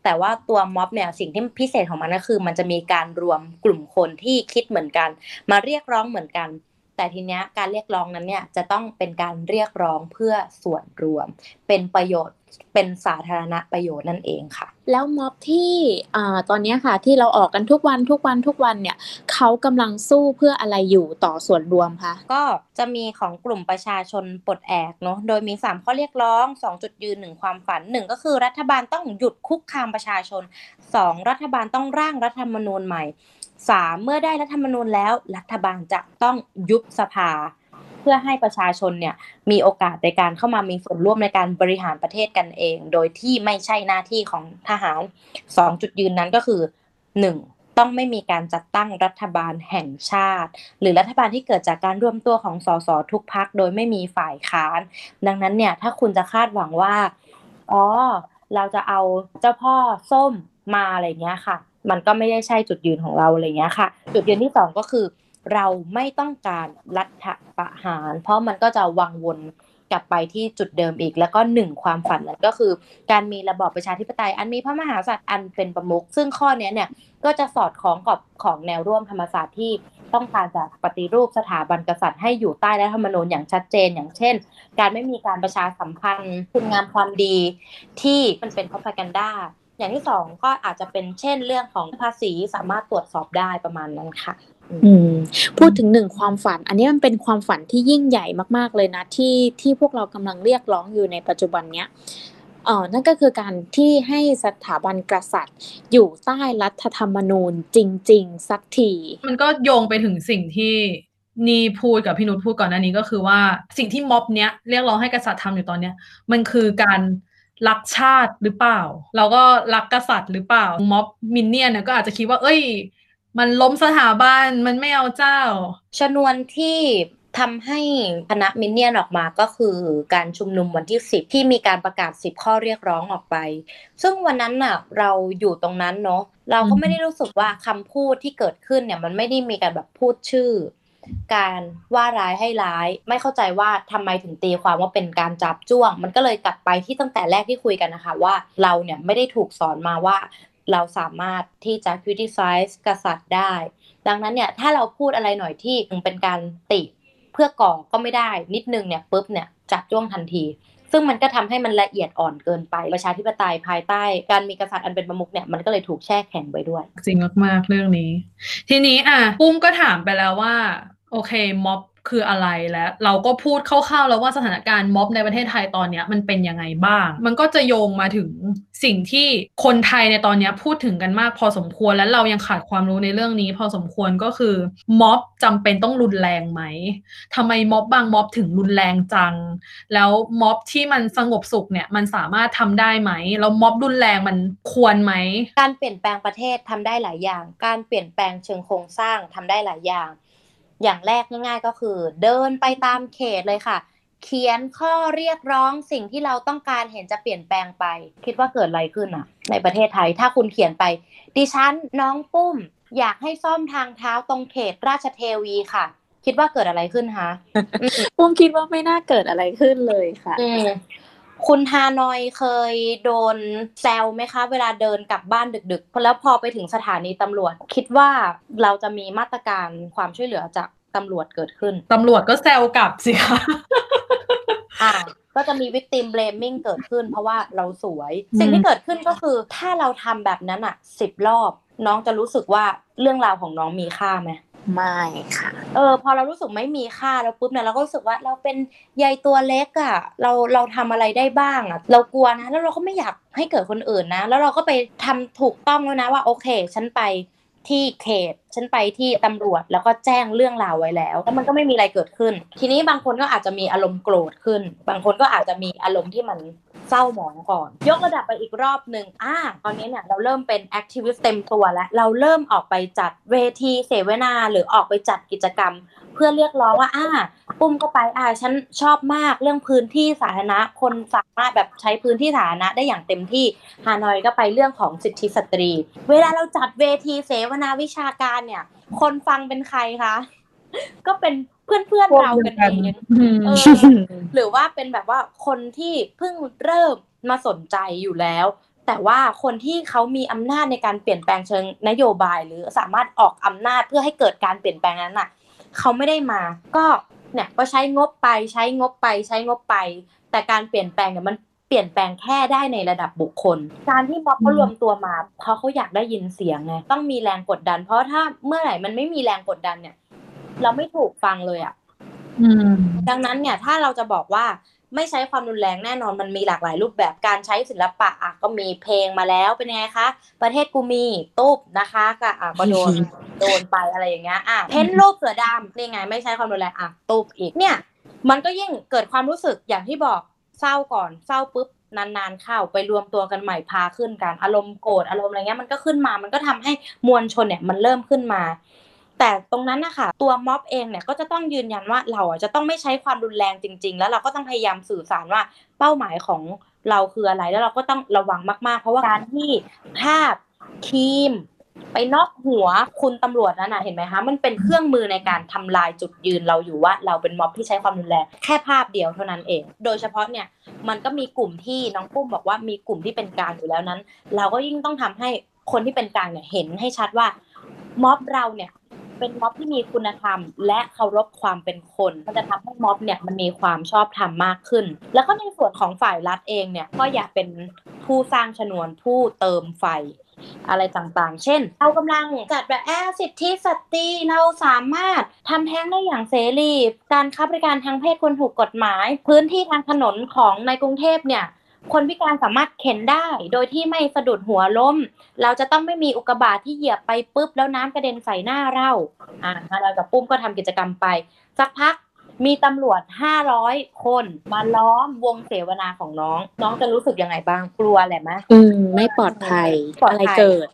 แต่ว่าตัวม็อบเนี่ยสิ่งที่พิเศษของมันก็คือ มันจะมีการรวมกลุ่มคนที่คิดเหมือนกัน มาเรียกร้องเหมือนกัน แต่ทีเนี้ยการเรียกร้องนั้นเนี่ยจะต้องเป็นการเรียกร้องเพื่อส่วนรวม เป็นประโยชน์เป็นสาธารณประโยชน์นั่นเองค่ะ แล้วม็อบที่อ่าตอนนี้ค่ะที่เราออกกันทุกวันทุกวันทุกวันเนี่ยเขากำลังสู้เพื่ออะไรอยู่ต่อส่วนรวมคะก็จะมีของกลุ่มประชาชนปลดแอกเนาะโดยมี 3 ข้อเรียกร้อง 2 จุดยืนหนึ่งความฝันหนึ่งก็คือรัฐบาลต้องหยุดคุกคามประชาชน 2 รัฐบาลต้องร่างรัฐธรรมนูญใหม่ 3 เมื่อได้รัฐธรรมนูญแล้วรัฐบาลจะต้องยุบสภา เพื่อให้ประชาชนเนี่ยมีโอกาสในการเข้ามามีส่วนร่วมในการบริหารประเทศกันเอง โดยที่ไม่ใช่หน้าที่ของทหารสองจุดยืนนั้นก็คือหนึ่งต้องไม่มีการจัดตั้งรัฐบาลแห่งชาติ หรือรัฐบาลที่เกิดจากการร่วมตัวของสสทุกพักโดยไม่มีฝ่ายค้าน ดังนั้นเนี่ยถ้าคุณจะคาดหวังว่าอ๋อเราจะเอาเจ้าพ่อส้มมาอะไรเงี้ยค่ะ มันก็ไม่ได้ใช่จุดยืนของเราอะไรเงี้ยค่ะ จุดยืนที่สองก็คือ เราไม่ต้องการรัฐประหาร เพราะมันก็จะวังวนกลับไปที่จุดเดิมอีก แล้วก็หนึ่งความฝันนั้นก็คือ การมีระบอบประชาธิปไตย อันมีพระมหากษัตริย์อันเป็นประมุขซึ่งข้อนี้เนี่ยก็จะสอดคล้องกับของแนวร่วมธรรมศาสตร์ที่ต้องการจะปฏิรูปสถาบันกษัตริย์ให้อยู่ใต้รัฐธรรมนูญอย่างชัดเจน อย่างเช่น การไม่มีการประชาสัมพันธ์คุณงามความดีที่มันเป็น propaganda อย่างที่สองก็อาจจะเป็นเช่นเรื่องของภาษีสามารถตรวจสอบได้ประมาณนั้นค่ะอืมพูดถึงหนึ่งความฝัน อันนี้มันเป็นความฝันที่ยิ่งใหญ่มากๆเลยนะที่ที่พวกเรากำลังเรียกร้องอยู่ในปัจจุบันเนี้ยเออนั่นก็คือการที่ให้สถาบันกษัตริย์ อยู่ใต้รัฐธรรมนูญจริง ๆ สักที มันก็โยงไปถึงสิ่งที่นี่พูดกับพี่นุชพูดก่อนหน้านี้ก็คือว่าสิ่งที่ม็อบเนี้ยเรียกร้องให้กษัตริย์ทำอยู่ตอนเนี้ยมันคือการ รักชาติหรือเปล่า เราก็รักกษัตริย์หรือเปล่า ม็อบมินเนี่ยนก็อาจจะคิดว่า เอ้ย มันล้มสถาบันมันไม่เอาเจ้า ชนวนที่ทำให้คณะมินเนี่ยนออกมาก็คือการชุมนุมวันที่ 10 ที่มีการประกาศ 10 ข้อเรียกร้องออกไป ซึ่งวันนั้นน่ะเราอยู่ตรงนั้นเนาะเราก็ไม่ได้รู้สึกว่าคำพูดที่เกิดขึ้นเนี่ยมันไม่ได้มีการแบบพูดชื่อ การว่าร้ายให้ร้าย ไม่เข้าใจว่าทำไมถึงตีความว่าเป็นการจับจ้วง มันก็เลยกลับไปที่ตั้งแต่แรกที่คุยกันนะคะ ว่าเราเนี่ยไม่ได้ถูกสอนมาว่า เราสามารถที่จะ criticize กษัตริย์ได้ ดังนั้นเนี่ยถ้าเราพูดอะไรหน่อยที่เป็นการติเพื่อก่อก็ไม่ได้นิดนึงเนี่ยปุ๊บเนี่ยจับจ้วงทันที ซึ่งมันก็ทำให้มันละเอียดอ่อนเกินไปประชาธิปไตยภายใต้ การมีกษัตริย์อันเป็นประมุขเนี่ยมันก็เลยถูกแช่แข็งไปด้วย จริงมากๆเรื่องนี้ ทีนี้อะปุ้มก็ถามไปแล้วว่า โอเคม็อบ คืออะไรและเราก็พูดคร่าวๆแล้วว่าสถานการณ์ม็อบในประเทศไทยตอนนี้มันเป็นยังไงบ้าง มันก็จะโยงมาถึงสิ่งที่คนไทยในตอนนี้พูดถึงกันมากพอสมควรและเรายังขาดความรู้ในเรื่องนี้ พอสมควรก็คือม็อบจำเป็นต้องรุนแรงไหมทำไมม็อบบางม็อบถึงรุนแรงจัง แล้วม็อบที่มันสงบสุขเนี่ยมันสามารถทำได้ไหมแล้วม็อบรุนแรงมันควรไหมการเปลี่ยนแปลงประเทศทำได้หลายอย่าง การเปลี่ยนแปลงเชิงโครงสร้างทำได้หลายอย่าง อย่างแรกง่าย ๆ ก็คือ เดินไปตามเขตเลยค่ะ เขียนข้อเรียกร้องสิ่งที่เราต้องการเห็นจะเปลี่ยนแปลงไป คิดว่าเกิดอะไรขึ้นอะ ในประเทศไทยถ้าคุณเขียนไป ดิฉันน้องปุ้ม อยากให้ซ่อมทางเท้าตรงเขตราชเทวีค่ะ คิดว่าเกิดอะไรขึ้นคะปุ้มคิดว่าไม่น่าเกิดอะไรขึ้นเลยค่ะ คุณฮานอยเคยโดนแซวไหมคะ เวลาเดินกลับบ้านดึกๆ แล้วพอไปถึงสถานีตำรวจ คิดว่าเราจะมีมาตรการความช่วยเหลือจากตำรวจเกิดขึ้น ตำรวจก็แซวกลับสิคะอ่าก็จะมีวิกติมเบลมิ่งเกิดขึ้น เพราะว่าเราสวย สิ่งที่เกิดขึ้นก็คือ ถ้าเราทำแบบนั้นอะสิบรอบ น้องจะรู้สึกว่าเรื่องราวของน้องมีค่าไหม ไม่ค่ะ เออ พอเรารู้สึกไม่มีค่าแล้วปุ๊บเนี่ยเราก็รู้สึกว่าเราเป็นยายตัวเล็กอะ เราเราทำอะไรได้บ้างอะ เรากลัวนะ แล้วเราก็ไม่อยากให้เกิดคนอื่นนะ แล้วเราก็ไปทำถูกต้องแล้วนะว่าโอเค ฉันไปที่เขต ฉันไปที่ตำรวจแล้วก็แจ้งเรื่องราวไว้แล้ว แล้วมันก็ไม่มีอะไรเกิดขึ้น ทีนี้บางคนก็อาจจะมีอารมณ์โกรธขึ้น บางคนก็อาจจะมีอารมณ์ที่มัน เศร้าหมองก่อน ยกระดับไปอีกรอบหนึ่งอ่าตอนนี้เนี่ยเราเริ่มเป็น activist เต็มตัวแล้ว เราเริ่มออกไปจัดเวทีเสวนาหรือออกไปจัดกิจกรรม เพื่อเรียกร้องว่าอ่าปุ้มก็ไปอ่าฉันชอบมากเรื่องพื้นที่สาธารณะคนสามารถแบบใช้พื้นที่สาธารณะได้อย่างเต็มที่ฮานอยก็ไปเรื่องของสิทธิสตรี เวลาเราจัดเวทีเสวนาวิชาการเนี่ย คนฟังเป็นใครคะก็เป็น พื่อนเพื่อนเรากันเองหรือว่าเป็นแบบว่าคนที่เพิ่งเริ่มมาสนใจอยู่แล้ว แต่ว่าคนที่เขามีอำนาจในการเปลี่ยนแปลงเชิงนโยบาย หรือสามารถออกอำนาจเพื่อให้เกิดการเปลี่ยนแปลงนั้นอะเขาไม่ได้มา ก็เนี่ยก็ใช้งบไปใช้งบไปใช้งบไป แต่การเปลี่ยนแปลงเนี่ยมันเปลี่ยนแปลงแค่ได้ในระดับบุคคล การที่ม็อบเขารวมตัวมา เพราะเขาอยากได้ยินเสียงไงต้องมีแรงกดดัน เพราะถ้าเมื่อไหร่มันไม่มีแรงกดดันเนี่ย เราไม่ถูกฟังเลยอะดังนั้นเนี่ย ถ้าเราจะบอกว่าไม่ใช้ความรุนแรงแน่นอนมันมีหลากหลายรูปแบบการใช้ศิลปะอะก็มีเพลงมาแล้วเป็นไงคะ ประเทศกูมีตุ๊บนะคะก็อะก็โดนโดนไปอะไรอย่างเงี้ยอะเพ้นรูปเสือดำนี่ไง ไม่ใช้ความรุนแรงอะตุ๊บอีกเนี่ย มันก็ยิ่งเกิดความรู้สึกอย่างที่บอกเศร้าก่อนเศร้าปุ๊บนานๆเข้าไปรวมตัวกันใหม่พาขึ้นกันอารมณ์โกรธอารมณ์อะไรเงี้ยมันก็ขึ้นมา มันก็ทำให้มวลชนเนี่ยมันเริ่มขึ้นมา แต่ตรงนั้นนะคะตัวม็อบเองเนี่ยก็จะต้องยืนยันว่าเราจะต้องไม่ใช้ความรุนแรงจริง ๆ แล้วเราก็ต้องพยายามสื่อสารว่าเป้าหมายของเราคืออะไรแล้วเราก็ต้องระวังมาก ๆ เพราะว่าการที่ภาพทีม ไปนอกหัวคุณตำรวจนั่นนะเห็นไหมคะมันเป็นเครื่องมือในการทำลายจุดยืนเราอยู่ว่า เราเป็นม็อบที่ใช้ความรุนแรงแค่ภาพเดียวเท่านั้นเอง โดยเฉพาะเนี่ยมันก็มีกลุ่มที่น้องปุ้มบอกว่ามีกลุ่มที่เป็นกลางอยู่แล้วนั้น เราก็ยิ่งต้องทำให้คนที่เป็นกลางเนี่ยเห็นให้ชัดว่าม็อบเราเนี่ย เป็นม็อบที่มีคุณธรรม และเคารพความเป็นคน มันจะทำให้ม็อบเนี่ยมันมีความชอบธรรมมากขึ้น แล้วก็ในส่วนของฝ่ายรัฐเองเนี่ยก็อยากเป็นผู้สร้างชนวนผู้เติมไฟอะไรต่างๆ เช่น เรากำลังจัดแบบแอสิทธิสตรีเราสามารถทำแท้งได้อย่างเสรี การค้าบริการทางเพศควรถูกกฎหมาย พื้นที่ทางถนนของในกรุงเทพเนี่ย คนพิการสามารถเข็นได้ โดยที่ไม่สะดุดหัวล้ม เราจะต้องไม่มีอุกกาบาตที่เหยียบไปปุ๊บแล้วน้ำกระเด็นใส่หน้าเราอ่าเรากับปุ้มก็ทำกิจกรรมไป สักพักมีตำรวจห้าร้อยคนมาล้อมวงเสวนาของน้อง น้องจะรู้สึกยังไงบ้างกลัวแหละไหมอืม ไม่ปลอดภัยอะไรเกิด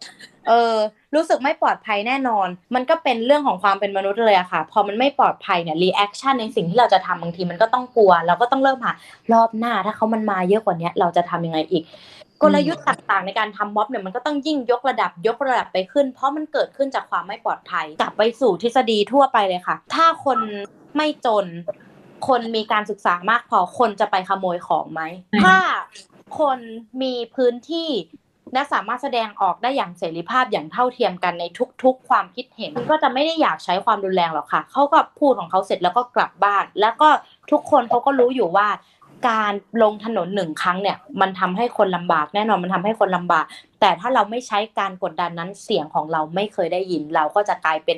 เออ รู้สึกไม่ปลอดภัยแน่นอน มันก็เป็นเรื่องของความเป็นมนุษย์เลยอะค่ะ พอมันไม่ปลอดภัยเนี่ย reaction ในสิ่งที่เราจะทำบางทีมันก็ต้องกลัว เราก็ต้องเริ่มหารอบหน้าถ้าเขามันมาเยอะกว่านี้เราจะทำยังไงอีก กลยุทธ์ต่างๆ ในการทำม็อบเนี่ยมันก็ต้องยิ่งยกระดับยกระดับไปขึ้น เพราะมันเกิดขึ้นจากความไม่ปลอดภัยกลับไปสู่ทฤษฎีทั่วไปเลยค่ะ ถ้าคนไม่จน คนมีการศึกษามากพอคนจะไปขโมยของไหมถ้าคนมีพื้นที่ และสามารถแสดงออกได้อย่างเสรีภาพอย่างเท่าเทียมกันในทุก ๆ ความคิดเห็นก็จะไม่ได้อยากใช้ความรุนแรงหรอกค่ะเขาก็พูดของเขาเสร็จแล้วก็กลับบ้าน แล้วก็ทุกคนเขาก็รู้อยู่ว่าการลงถนนหนึ่งครั้งเนี่ยมันทำให้คนลำบากแน่นอนมันทำให้คนลำบาก แต่ถ้าเราไม่ใช้การกดดันนั้นเสียงของเราไม่เคยได้ยิน เราก็จะกลายเป็น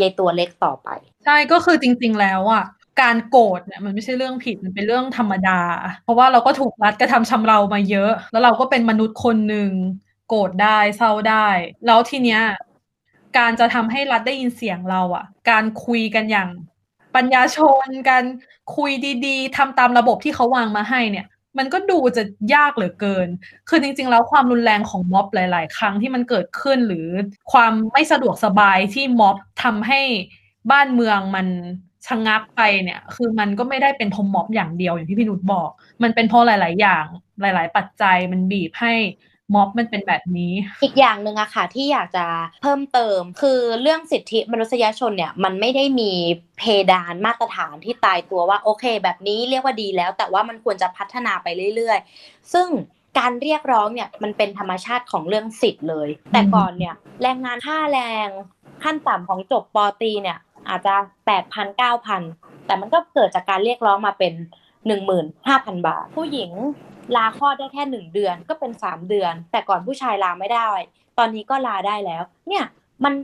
ยายตัวเล็กต่อไป ใช่ก็คือจริง ๆ แล้วอะ การโกรธเนี่ยมันไม่ใช่เรื่องผิดมันเป็นเรื่องธรรมดา เพราะว่าเราก็ถูกรัฐกระทำชำเรามาเยอะ แล้วเราก็เป็นมนุษย์คนหนึ่งโกรธได้เศร้าได้ แล้วทีเนี้ยการจะทำให้รัฐได้ยินเสียงเราอะ่ะ การคุยกันอย่าง ปัญญาชนการคุยดีๆทำตามระบบที่เขาวางมาให้เนี่ย มันก็ดูจะยากเหลือเกิน คือจริง ๆ แล้วความรุนแรงของม็อบหลาย ๆ ครั้งที่มันเกิดขึ้นหรือความไม่สะดวกสบายที่ม็อบทำให้บ้านเมืองมัน ชะงักไปเนี่ย คือมันก็ไม่ได้เป็นพมม็อบอย่างเดียวอย่างที่พี่นุชบอก มันเป็นเพราะหลาย ๆ อย่างหลาย ๆ ปัจจัยมันบีบให้ม็อบมันเป็นแบบนี้ อีกอย่างหนึ่งอะค่ะที่อยากจะเพิ่มเติม คือเรื่องสิทธิมนุษยชนเนี่ยมันไม่ได้มีเพดานมาตรฐานที่ตายตัวว่าโอเค แบบนี้เรียกว่าดีแล้ว แต่ว่ามันควรจะพัฒนาไปเรื่อย ๆ ซึ่งการเรียกร้องเนี่ยมันเป็นธรรมชาติของเรื่องสิทธิ์เลย แต่ก่อนเนี่ยแรงงานค่าแรงขั้นต่ำของจบปอตีเนี่ย อาจจะแปดพันเก้าพันแต่มันก็เกิดจากการเรียกร้องมาเป็นหนึ่งหมื่นห้าพันบาท ผู้หญิงลาคลอดได้แค่หนึ่งเดือนก็เป็นสามเดือน แต่ก่อนผู้ชายลาไม่ได้ ตอนนี้ก็ลาได้แล้ว เนี่ยมัน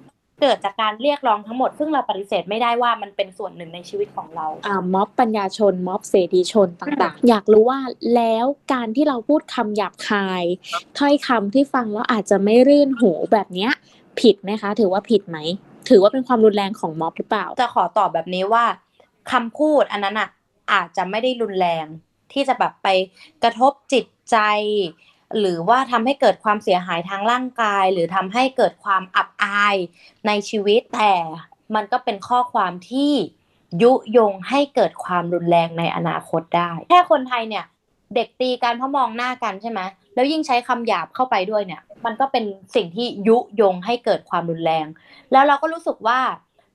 เกิดจากการเรียกร้องทั้งหมด ซึ่งเราปฏิเสธไม่ได้ว่ามันเป็นส่วนหนึ่งในชีวิตของเราอ่าม็อบปัญญาชน ม็อบเสรีชนต่างๆ อยากรู้ว่าแล้วการที่เราพูดคำหยาบคาย ถ้อยคำที่ฟังแล้วอาจจะไม่รื่นหูแบบเนี้ย ผิดไหมคะ ถือว่าผิดไหม ถือว่าเป็นความรุนแรงของม็อบหรือเปล่า จะขอตอบแบบนี้ว่าคำพูดอันนั้นอะอาจจะไม่ได้รุนแรง ที่จะแบบไปกระทบจิตใจ หรือว่าทำให้เกิดความเสียหายทางร่างกาย หรือทำให้เกิดความอับอายในชีวิตแต่มันก็เป็นข้อความที่ยุยงให้เกิดความรุนแรงในอนาคตได้ แค่คนไทยเนี่ย เด็กตีกันเพราะมองหน้ากันใช่ไหม แล้วยิ่งใช้คำหยาบเข้าไปด้วยเนี่ย มันก็เป็นสิ่งที่ยุยงให้เกิดความรุนแรง แล้วเราก็รู้สึกว่า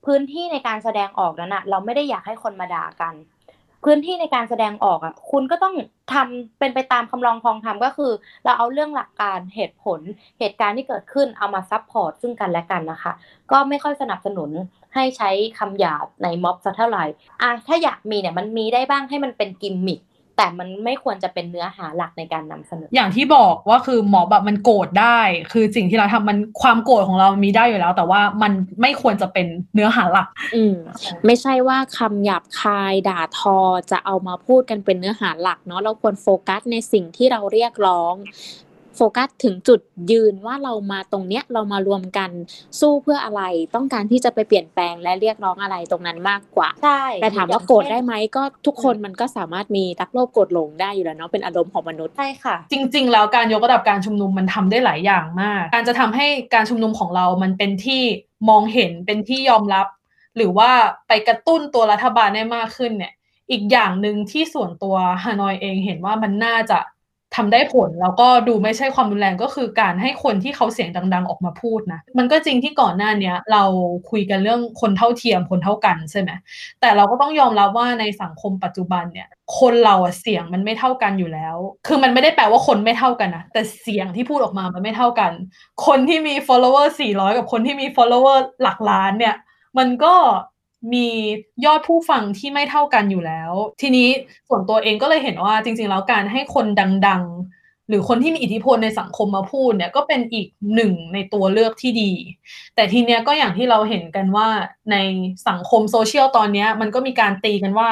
พื้นที่ในการแสดงออกนั้นอะเราไม่ได้อยากให้คนมาด่ากัน พื้นที่ในการแสดงออกอะคุณก็ต้องทำเป็นไปตามคำลองคองธรรมก็คือ เราเอาเรื่องหลักการเหตุผลเหตุการณ์ที่เกิดขึ้นเอามาซับพอร์ตซึ่งกันและกันนะคะ ก็ไม่ค่อยสนับสนุนให้ใช้คำหยาบในม็อบสักเท่าไหร่อะถ้าอยากมีเนี่ยมันมีได้บ้างให้มันเป็นกิมมิค แต่มันไม่ควรจะเป็นเนื้อหาหลักในการนำเสนอ อย่างที่บอกว่าคือหมอแบบมันโกรธได้ คือสิ่งที่เราทำมันความโกรธของเรามีได้อยู่แล้ว แต่ว่ามันไม่ควรจะเป็นเนื้อหาหลัก อืมไม่ใช่ว่าคำหยาบคายด่าทอจะเอามาพูดกันเป็นเนื้อหาหลักเนาะเราควรโฟกัสในสิ่งที่เราเรียกร้องโโฟกัสถึงจุดยืนว่าเรามาตรงเนี้ยเรามารวมกันสู้เพื่ออะไร ต้องการที่จะไปเปลี่ยนแปลงและเรียกร้องอะไรตรงนั้นมากกว่าใช่แต่ถามว่าโกรธได้ไหมก็ทุกคนมันก็สามารถมีรักโลภโกรธหลงได้อยู่แล้วเนาะเป็นอารมณ์ของมนุษย์ใช่ค่ะ จริง ๆ แล้วการยกระดับการชุมนุมมันทำได้หลายอย่างมาก การจะทำให้การชุมนุมของเรามันเป็นที่มองเห็นเป็นที่ยอมรับ หรือว่าไปกระตุ้นตัวรัฐบาลได้มากขึ้นเนี่ยอีกอย่างหนึ่งที่ส่วนตัวฮานอยเองเห็นว่ามันน่าจะ ทำได้ผลแล้วก็ดูไม่ใช่ความรุนแรงก็คือการให้คนที่เขาเสียงดัง ๆ ออกมาพูดนะมันก็จริงที่ก่อนหน้านี้เราคุยกันเรื่องคนเท่าเทียมคนเท่ากันใช่ไหมแต่เราก็ต้องยอมรับว่าในสังคมปัจจุบันเนี่ย คนเราเสียงมันไม่เท่ากันอยู่แล้ว คือมันไม่ได้แปลว่าคนไม่เท่ากันนะแต่เสียงที่พูดออกมามันไม่เท่ากัน คนที่มี follower 400 กับคนที่มี follower หลักล้านเนี่ย มันก็ มียอดผู้ฟังที่ไม่เท่ากันอยู่แล้ว ทีนี้ส่วนตัวเองก็เลยเห็นว่าจริง ๆ แล้วการให้คนดัง ๆ หรือคนที่มีอิทธิพลในสังคมมาพูดเนี่ยก็เป็นอีกหนึ่งในตัวเลือกที่ดี แต่ทีเนี้ยก็อย่างที่เราเห็นกันว่าในสังคมโซเชียลตอนนี้มันก็มีการตีกันว่า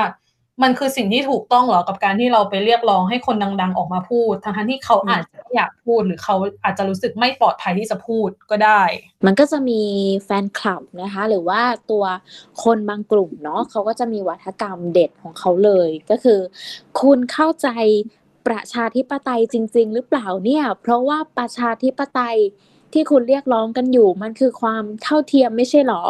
มันคือสิ่งที่ถูกต้องหรอกับการที่เราไปเรียกร้องให้คนดัง ๆ ออกมาพูด ทั้งที่เขาอาจจะอยากพูดหรือเขาอาจจะรู้สึกไม่ปลอดภัยที่จะพูดก็ได้ มันก็จะมีแฟนคลับนะคะ หรือว่าตัวคนบางกลุ่มเนาะเขาก็จะมีวัฒกรรมเด็ดของเขาเลย ก็คือ คุณเข้าใจประชาธิปไตยจริง ๆ หรือเปล่าเนี่ย เพราะว่าประชาธิปไตย ที่คุณเรียกร้องกันอยู่ มันคือความเท่าเทียมไม่ใช่หรอ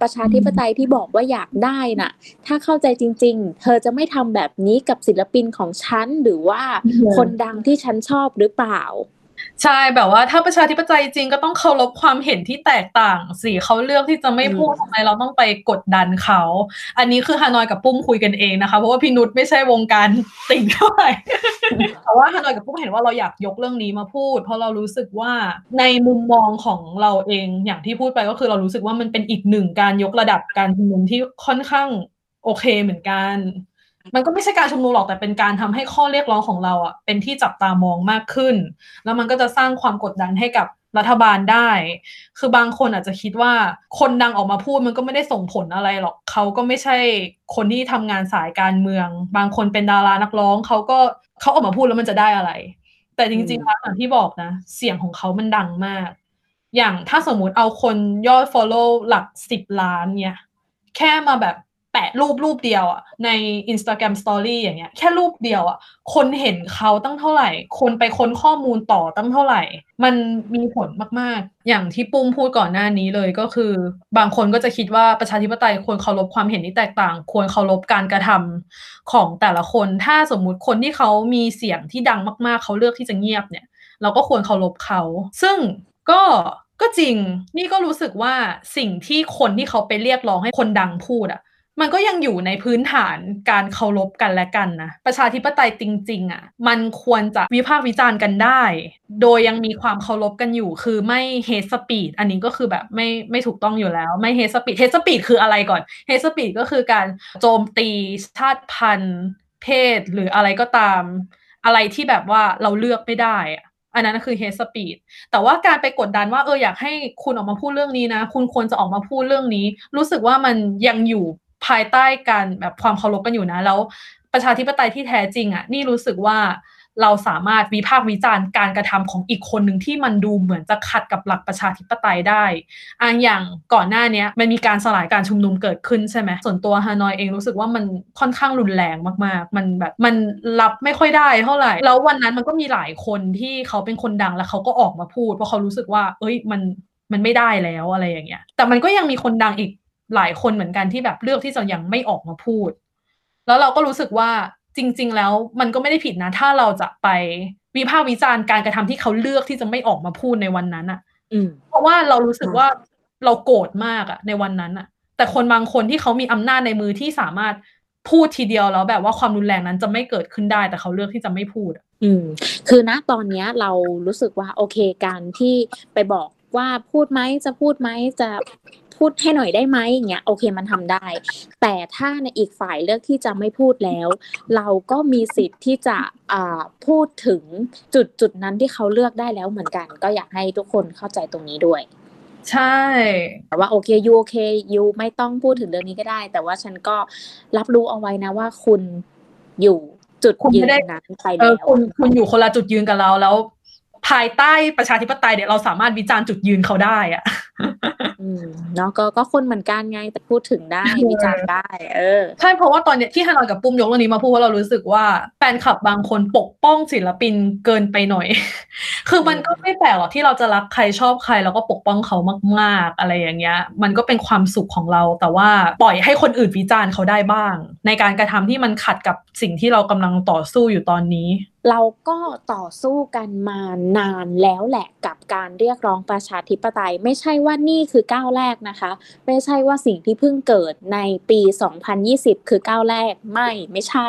ประชาธิปไตยที่บอกว่าอยากได้น่ะ ถ้าเข้าใจจริง ๆ เธอจะไม่ทำแบบนี้กับศิลปินของฉันหรือว่าคนดังที่ฉันชอบหรือเปล่า ใช่แบบว่าถ้าประชาธิปไตยจริงก็ต้องเคารพความเห็นที่แตกต่างสิเขาเลือกที่จะไม่พูดทำไมเราต้องไปกดดันเขา อันนี้คือฮานอยกับปุ้มคุยกันเองนะคะ เพราะว่าพี่นุชไม่ใช่วงการติ่งเท่าไหร่แต่ว่าฮานอยกับปุ้มเห็นว่าเราอยากยกเรื่องนี้มาพูด เพราะเรารู้สึกว่าในมุมมองของเราเองอย่างที่พูดไปก็คือเรารู้สึกว่ามันเป็นอีกหนึ่งการยกระดับการชุมนุมที่ค่อนข้างโอเคเหมือนกัน มันก็ไม่ใช่การชุมนุมหรอกแต่เป็นการทำให้ข้อเรียกร้องของเราอะเป็นที่จับตามองมากขึ้น แล้วมันก็จะสร้างความกดดันให้กับรัฐบาลได้ คือบางคนอาจจะคิดว่าคนดังออกมาพูดมันก็ไม่ได้ส่งผลอะไรหรอก เขาก็ไม่ใช่คนที่ทำงานสายการเมือง บางคนเป็นดารานักร้องเขาก็เขาออกมาพูดแล้วมันจะได้อะไร แต่จริงๆแล้วอย่างที่บอกนะ เสียงของเขามันดังมาก อย่างถ้าสมมุติเอาคนยอด follow หลักสิบล้านเนี่ย แค่มาแบบ แปะรูปรูปเดียวอะใน Instagram Story อย่างเงี้ยแค่รูปเดียวอะคนเห็นเขาตั้งเท่าไหร่ คนไปค้นข้อมูลต่อตั้งเท่าไหร่ มันมีผลมาก ๆ อย่างที่ปุ้มพูดก่อนหน้านี้เลยก็คือ บางคนก็จะคิดว่าประชาธิปไตยควรเคารพความเห็นที่แตกต่าง ควรเคารพการกระทำของแต่ละคน ถ้าสมมุติคนที่เขามีเสียงที่ดังมาก ๆ เขาเลือกที่จะเงียบเนี่ย เราก็ควรเคารพเขา ซึ่งก็ก็จริง นี่ก็รู้สึกว่าสิ่งที่คนที่เขาไปเรียกร้องให้คนดังพูดอะ มันก็ยังอยู่ในพื้นฐานการเคารพกันและกันนะ ประชาธิปไตยจริง ๆอะ่ะ มันควรจะวิพากษ์วิจารณ์กันได้ โดยยังมีความเคารพกันอยู่ คือไม่ hate speech อันนี้ก็คือแบบไม่ไม่ถูกต้องอยู่แล้ว ไม่ hate speech hate speech คืออะไรก่อน hate speech ก็คือการโจมตีชาติพันธุ์ เพศหรืออะไรก็ตาม อะไรที่แบบว่าเราเลือกไม่ได้อะอันนั้นคือ hate speech แต่ว่าการไปกดดันว่าเอออยากให้คุณออกมาพูดเรื่องนี้นะ คุณควรจะออกมาพูดเรื่องนี้ รู้สึกว่ามันยังอยู่ ภายใต้การแบบความเคารพกันอยู่นะ แล้วประชาธิปไตยที่แท้จริงอะ่ะนี่รู้สึกว่าเราสามารถวิพากษ์วิจารณ์การกระทำของอีกคนหนึ่งที่มันดูเหมือนจะขัดกับหลักประชาธิปไตยได้อันอย่างก่อนหน้านี้มันมีการสลายการชุมนุมเกิดขึ้นใช่ไหมส่วนตัวฮานอยเองรู้สึกว่ามันค่อนข้างรุนแรงมากๆ มันแบบมันรับไม่ค่อยได้เท่าไหร่ แล้ววันนั้นมันก็มีหลายคนที่เขาเป็นคนดังแล้วเขาก็ออกมาพูดเพราะเขารู้สึกว่า เอ้ยมันมันไม่ได้แล้วอะไรอย่างเงี้ย แต่มันก็ยังมีคนดังอีก หลายคนเหมือนกันที่แบบเลือกที่จะยังไม่ออกมาพูด แล้วเราก็รู้สึกว่าจริง ๆ แล้วมันก็ไม่ได้ผิดนะ ถ้าเราจะไปวิพากษ์วิจารณ์การกระทำที่เขาเลือกที่จะไม่ออกมาพูดในวันนั้นอะ่ะเพราะว่าเรารู้สึกว่าเราโกรธมากอะในวันนั้นอะแต่คนบางคนที่เขามีอำนาจในมือที่สามารถพูดทีเดียวแล้วแบบว่าความรุนแรงนั้นจะไม่เกิดขึ้นได้ แต่เขาเลือกที่จะไม่พูดอืม คือณตอนนี้เรารู้สึกว่าโอเคการที่ไปบอกว่าพูดไหมจะพูดไหมจะ พูดให้หน่อยได้ไหมอย่างเงี้ยโอเคมันทำได้ แต่ถ้าในอีกฝ่ายเลือกที่จะไม่พูดแล้ว เราก็มีสิทธิ์ที่จะอ่าพูดถึงจุดจุดนั้นที่เขาเลือกได้แล้วเหมือนกัน ก็อยากให้ทุกคนเข้าใจตรงนี้ด้วย ใช่แต่ว่าโอเคยูโอเคยูไม่ต้องพูดถึงเรื่องนี้ก็ได้ แต่ว่าฉันก็รับรู้เอาไว้นะว่าคุณอยู่จุดยืนนั้นไปแล้วคุณคุณอยู่คนละจุดยืนกับเราแล้วพายใต้ประชาธิปไตยเนี่ยเราสามารถวิจารณ์จุดยืนเขาได้อะอืม เนาะก็ก็คนเหมือนกันไงแต่พูดถึงได้วิจารณ์ได้ เออใช่เพราะว่าตอนเนี้ยที่ฮานอยกับปุ้มยกเรื่องนี้มาพูดว่าเรารู้สึกว่าแฟนคลับบางคนปกป้องศิลปินเกินไปหน่อย คือมันก็ไม่แปลกหรอกที่เราจะรักใครชอบใคร แล้วก็ปกป้องเขามาก ๆ อะไรอย่างเงี้ย มันก็เป็นความสุขของเรา แต่ว่าปล่อยให้คนอื่นวิจารณ์เขาได้บ้าง ในการกระทำที่มันขัดกับสิ่งที่เรากำลังต่อสู้อยู่ตอนนี้เราก็ต่อสู้กันมานานแล้วแหละกับการเรียกร้องประชาธิปไตย ไม่ใช่ว่านี่คือก้าวแรกนะคะ ไม่ใช่ว่าสิ่งที่เพิ่งเกิดในปี 2020 คือก้าวแรกไม่ไม่ใช่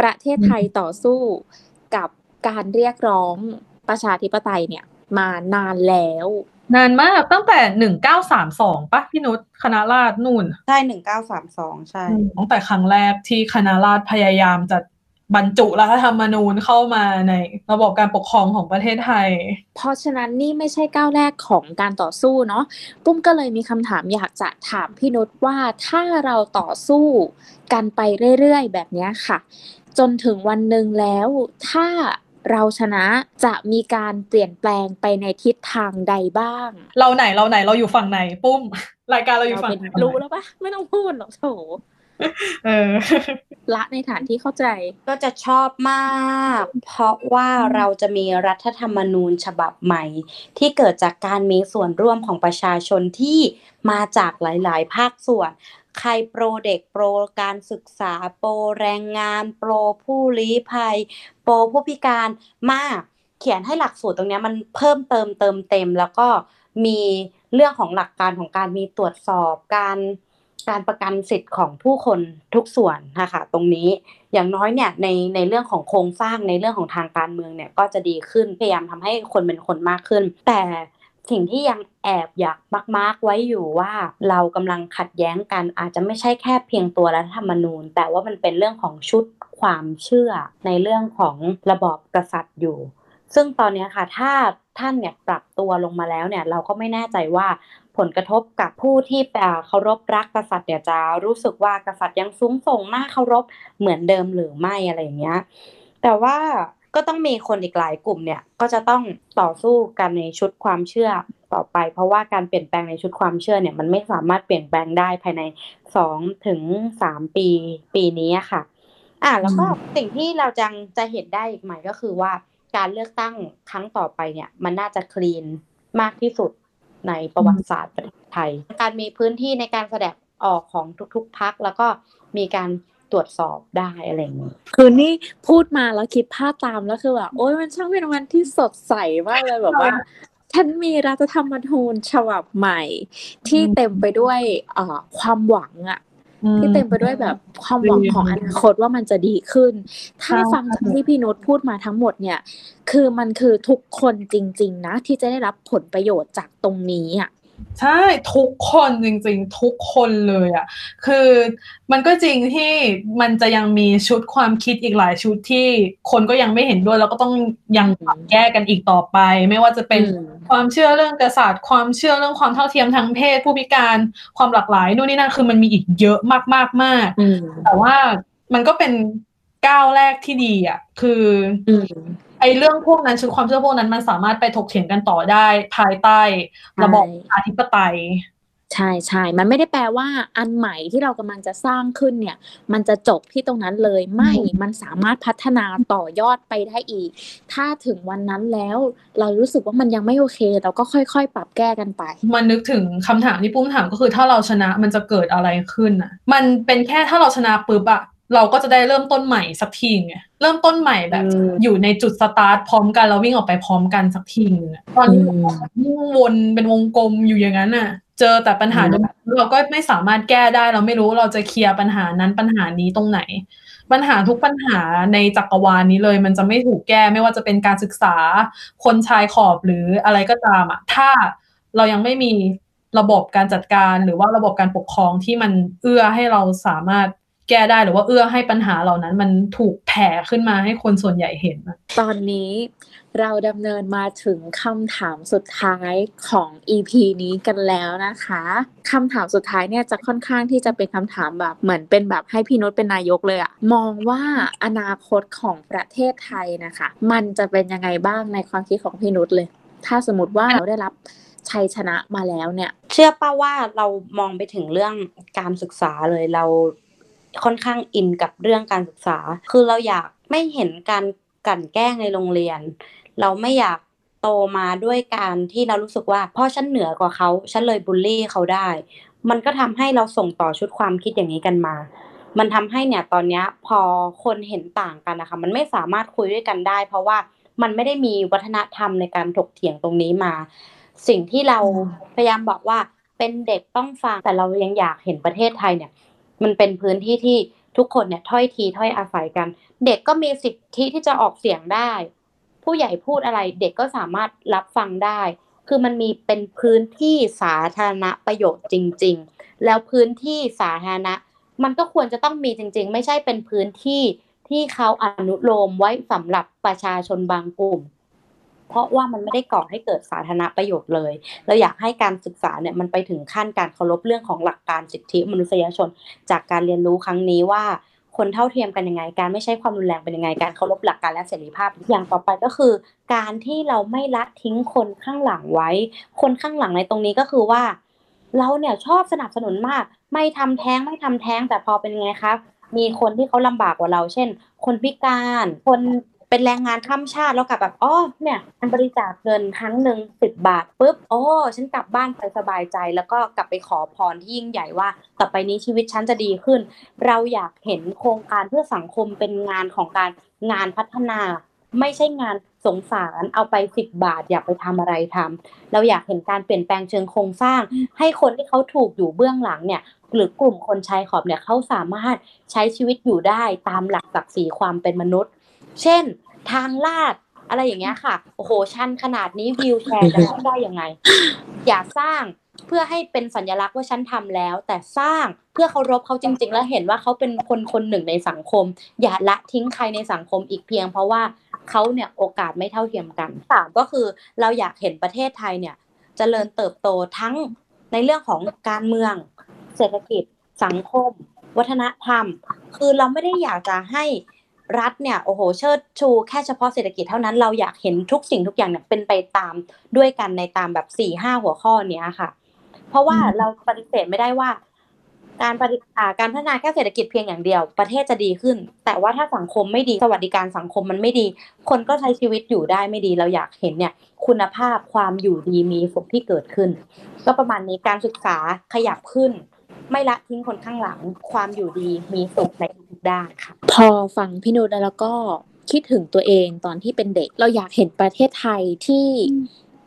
ประเทศไทยต่อสู้กับการเรียกร้องประชาธิปไตยเนี่ยมานานแล้ว นานมากตั้งแต่หนึ่งเก้าสามสองปะพี่นุชคณะราษฎรนู่น ใช่หนึ่งเก้าสามสองใช่ตั้งแต่ครั้งแรกที่คณะราษฎรพยายามจะ บรรจุรัฐธรรมนูญเข้ามาในระบบการปกครองของประเทศไทย เพราะฉะนั้นนี่ไม่ใช่ก้าวแรกของการต่อสู้เนาะปุ้มก็เลยมีคำถามอยากจะถามพี่นุชว่าถ้าเราต่อสู้กันไปเรื่อยๆ แบบนี้ค่ะ จนถึงวันหนึ่งแล้ว ถ้าเราชนะจะมีการเปลี่ยนแปลงไปในทิศทางใดบ้าง เราไหนเราไหนเราอยู่ฝั่งไหนปุ้ม รายการเราอยู่ฝั่งไหนรู้แล้วปะไม่ต้องพูดหรอกโถ ละในฐานที่เข้าใจก็จะชอบมาก เพราะว่าเราจะมีรัฐธรรมนูญฉบับใหม่ ที่เกิดจากการมีส่วนร่วมของประชาชนที่มาจากหลาย ๆ ภาคส่วน ใครโปรเด็กโปรการศึกษาโปรแรงงาน โปรผู้ลี้ภัย โปรผู้พิการมาก เขียนให้หลักสูตรตรงนี้มันเพิ่มเติมเติมเต็ม แล้วก็มีเรื่องของหลักการของการมีตรวจสอบการ การประกันสิทธิ์ของผู้คนทุกส่วนนะคะตรงนี้อย่างน้อยเนี่ยในในเรื่องของโครงสร้างในเรื่องของทางการเมืองเนี่ยก็จะดีขึ้นพยายามทำให้คนเป็นคนมากขึ้น แต่สิ่งที่ยังแอบอยากมากๆไว้อยู่ว่าเรากำลังขัดแย้งกันอาจจะไม่ใช่แค่เพียงตัวรัฐธรรมนูญ แต่ว่ามันเป็นเรื่องของชุดความเชื่อในเรื่องของระบอบกษัตริย์อยู่ ซึ่งตอนนี้ค่ะถ้าท่านเนี่ยปรับตัวลงมาแล้วเนี่ยเราก็ไม่แน่ใจว่า ผลกระทบกับผู้ที่เคารพรักกษัตริย์เนี่ยจะรู้สึกว่ากษัตริย์ยังสูงส่งหน้าเคารพเหมือนเดิมหรือไม่อะไรอย่างเงี้ยแต่ว่าก็ต้องมีคนอีกหลายกลุ่มเนี่ยก็จะต้องต่อสู้กันในชุดความเชื่อต่อไป เพราะว่าการเปลี่ยนแปลงในชุดความเชื่อเนี่ยมันไม่สามารถเปลี่ยนแปลงได้ภายในสองถึงสามปีปีนี้ค่ะ อ่าแล้วก็สิ่งที่เราจังจะเห็นได้อีกใหม่ก็คือว่าการเลือกตั้งครั้งต่อไปเนี่ยมันน่าจะคลีนมากที่สุด ในประวัติศาสตร์ประเทศไทย การมีพื้นที่ในการแสดงออกของทุกๆพักแล้วก็มีการตรวจสอบได้อะไรอย่างนี้คือนี่พูดมาแล้วคิดภาพตามแล้วคือแบบโอ้ยมันช่างเป็นวันที่สดใสมากเลยแบบว่าฉันมีรัฐธรรมนูญฉบับใหม่ ที่เต็มไปด้วยความหวังอะ ที่เต็มไปด้วยแบบความหวังของอนาคตว่ามันจะดีขึ้น ถ้าฟังจากที่พี่นุชพูดมาทั้งหมดเนี่ย คือมันคือทุกคนจริง ๆ นะ ที่จะได้รับผลประโยชน์จากตรงนี้อะ ใช่ทุกคนจริงๆ ทุกคนเลยอะ่ะ คือมันก็จริงที่มันจะยังมีชุดความคิดอีกหลายชุดที่คนก็ยังไม่เห็นด้วย แล้วก็ต้องยังปรับแก้กันอีกต่อไป ไม่ว่าจะเป็นความเชื่อเรื่องกษัตริย์ ความเชื่อเรื่องความเท่าเทียมทางเพศผู้พิการความหลากหลายนู่นนี่นั่นคือมันมีอีกเยอะมากๆมากแต่ว่ามันก็เป็นก้าวแรกที่ดีอะ คือ ไอ้เรื่องพวกนั้นชุดความเชื่อพวกนั้นมันสามารถไปถกเถียงกันต่อได้ภายใต้ ระบอบอธิปไตย ใช่ใช่ มันไม่ได้แปลว่า อันใหม่ที่เรากำลังจะสร้างขึ้นเนี่ย มันจะจบที่ตรงนั้นเลยไม่ มันสามารถพัฒนาต่อยอดไปได้อีก ถ้าถึงวันนั้นแล้ว เรารู้สึกว่ามันยังไม่โอเค เราก็ค่อยๆ ปรับแก้กันไป มันนึกถึงคำถามที่ปุ้มถามก็คือถ้าเราชนะมันจะเกิดอะไรขึ้นอะ มันเป็นแค่ถ้าเราชนะปุ๊บอะ เราก็จะได้เริ่มต้นใหม่สักทีไงเริ่มต้นใหม่แบบ อยู่ในจุดสตาร์ทพร้อมกันเราวิ่งออกไปพร้อมกันสักทีนึงตอนนี้วิ่งวนเป็นวงกลมอยู่อย่างนั้นน่ะ เจอแต่ปัญหาเราก็ไม่สามารถแก้ได้ เราไม่รู้เราจะเคลียร์ปัญหานั้นปัญหานี้ตรงไหน ปัญหาทุกปัญหาในจักรวาลนี้เลย มันจะไม่ถูกแก้ไม่ว่าจะเป็นการศึกษาคนชายขอบหรืออะไรก็ตามอะถ้าเรายังไม่มีระบบการจัดการหรือว่าระบบการปกครองที่มันเอื้อให้เราสามารถ แก้ได้หรือว่าเอื้อให้ปัญหาเหล่านั้น มันถูกแผ่ขึ้นมาให้คนส่วนใหญ่เห็น ตอนนี้เราดำเนินมาถึงคำถามสุดท้ายของ EP นี้กันแล้วนะคะคำถามสุดท้ายเนี่ยจะค่อนข้างที่จะเป็นคำถามแบบเหมือนเป็นแบบให้พี่นุชเป็นนายกเลยอะมองว่าอนาคตของประเทศไทยนะคะ มันจะเป็นยังไงบ้างในความคิดของพี่นุชเลย ถ้าสมมติว่าเราได้รับชัยชนะมาแล้วเนี่ย เชื่อป้าว่าเรามองไปถึงเรื่องการศึกษาเลยเรา ค่อนข้างอินกับเรื่องการศึกษา คือเราอยากไม่เห็นการกั่นแกล้งในโรงเรียน เราไม่อยากโตมาด้วยการที่เรารู้สึกว่าพ่อฉันเหนือกว่าเขาฉันเลยบูลลี่เขาได้ มันก็ทำให้เราส่งต่อชุดความคิดอย่างนี้กันมา มันทำให้เนี่ยตอนนี้พอคนเห็นต่างกันนะคะมันไม่สามารถคุยด้วยกันได้ เพราะว่ามันไม่ได้มีวัฒนธรรมในการถกเถียงตรงนี้มา สิ่งที่เราพยายามบอกว่าเป็นเด็กต้องฟังแต่เรายังอยากเห็นประเทศไทยเนี่ย มันเป็นพื้นที่ที่ทุกคนเนี่ยถ้อยทีถ้อยอาศัยกัน เด็กก็มีสิทธิที่จะออกเสียงได้ ผู้ใหญ่พูดอะไร เด็กก็สามารถรับฟังได้ คือมันมีเป็นพื้นที่สาธารณประโยชน์จริง ๆ แล้วพื้นที่สาธารณะ มันก็ควรจะต้องมีจริง ๆ ไม่ใช่เป็นพื้นที่ที่เขาอนุโลมไว้สำหรับประชาชนบางกลุ่ม เพราะว่ามันไม่ได้ก่อให้เกิดสาธารณประโยชน์เลย เราอยากให้การศึกษาเนี่ยมันไปถึงขั้นการเคารพเรื่องของหลักการสิทธิมนุษยชน จากการเรียนรู้ครั้งนี้ว่าคนเท่าเทียมกันยังไง การไม่ใช้ความรุนแรงเป็นยังไง การเคารพหลักการและเสรีภาพ อย่างต่อไปก็คือ การที่เราไม่ละทิ้งคนข้างหลังไว้ คนข้างหลังในตรงนี้ก็คือว่า เราเนี่ยชอบสนับสนุนมาก ไม่ทำแท้งไม่ทำแท้งแต่พอเป็นไงครับมีคนที่เขาลำบากกว่าเรา เช่น คนพิการ คน เป็นแรงงานข้ามชาติแล้วกลับแบบอ๋อเนี่ยมันบริจาคเงินครั้งหนึ่งสิบบาทปุ๊บโอ้ฉันกลับบ้านไปสบายใจ แล้วก็กลับไปขอพรที่ยิ่งใหญ่ว่า ต่อไปนี้ชีวิตฉันจะดีขึ้น เราอยากเห็นโครงการเพื่อสังคมเป็นงานของการงานพัฒนา ไม่ใช่งานสงสารเอาไปสิบบาท อยากไปทำอะไรทำเราอยากเห็นการเปลี่ยนแปลงเชิงโครงสร้าง ให้คนที่เขาถูกอยู่เบื้องหลังเนี่ยหรือกลุ่มคนชายขอบเนี่ยเขาสามารถใช้ชีวิตอยู่ได้ตามหลักศักดิ์ศรีความเป็นมนุษย์ เช่นทางลาดอะไรอย่างเงี้ยค่ะ โอ้โห ชันขนาดนี้วิวแชร์จะทำได้ยังไง อย่าสร้างเพื่อให้เป็นสัญลักษณ์ว่าฉันทำแล้ว แต่สร้างเพื่อเคารพเขาจริง ๆ แล้วเห็นว่าเขาเป็นคนคนหนึ่งในสังคม อย่าละทิ้งใครในสังคมอีกเพียง เพราะว่าเขาเนี่ยโอกาสไม่เท่าเทียมกันสามก็คือเราอยากเห็นประเทศไทยเนี่ยจเจริญเติบโตทั้งในเรื่องของการเมือง เศรษฐกิจ สังคม วัฒนธรรม คือเราไม่ได้อยากจะให้ รัฐเนี่ยโอ้โหเชิดชูแค่เฉพาะเศรษฐกิจเท่านั้นเราอยากเห็นทุกสิ่งทุกอย่างเนี่ยเป็นไปตามด้วยกันในตามแบบสี่ห้าหัวข้อเนี้ยค่ะ เพราะว่าเราปฏิเสธไม่ได้ว่า การปฏิการพัฒนาแค่เศรษฐกิจเพียงอย่างเดียว ประเทศจะดีขึ้น แต่ว่าถ้าสังคมไม่ดีสวัสดิการสังคมมันไม่ดี คนก็ใช้ชีวิตอยู่ได้ไม่ดี เราอยากเห็นเนี่ย คุณภาพความอยู่ดีมีสุขที่เกิดขึ้น ก็ประมาณนี้การศึกษาขยับขึ้น ไม่ละทิ้งคนข้างหลัง ความอยู่ดีมีสุขในทุก ด้านค่ะ พอฟังพี่นุชแล้วก็คิดถึงตัวเองตอนที่เป็นเด็ก เราอยากเห็นประเทศไทยที่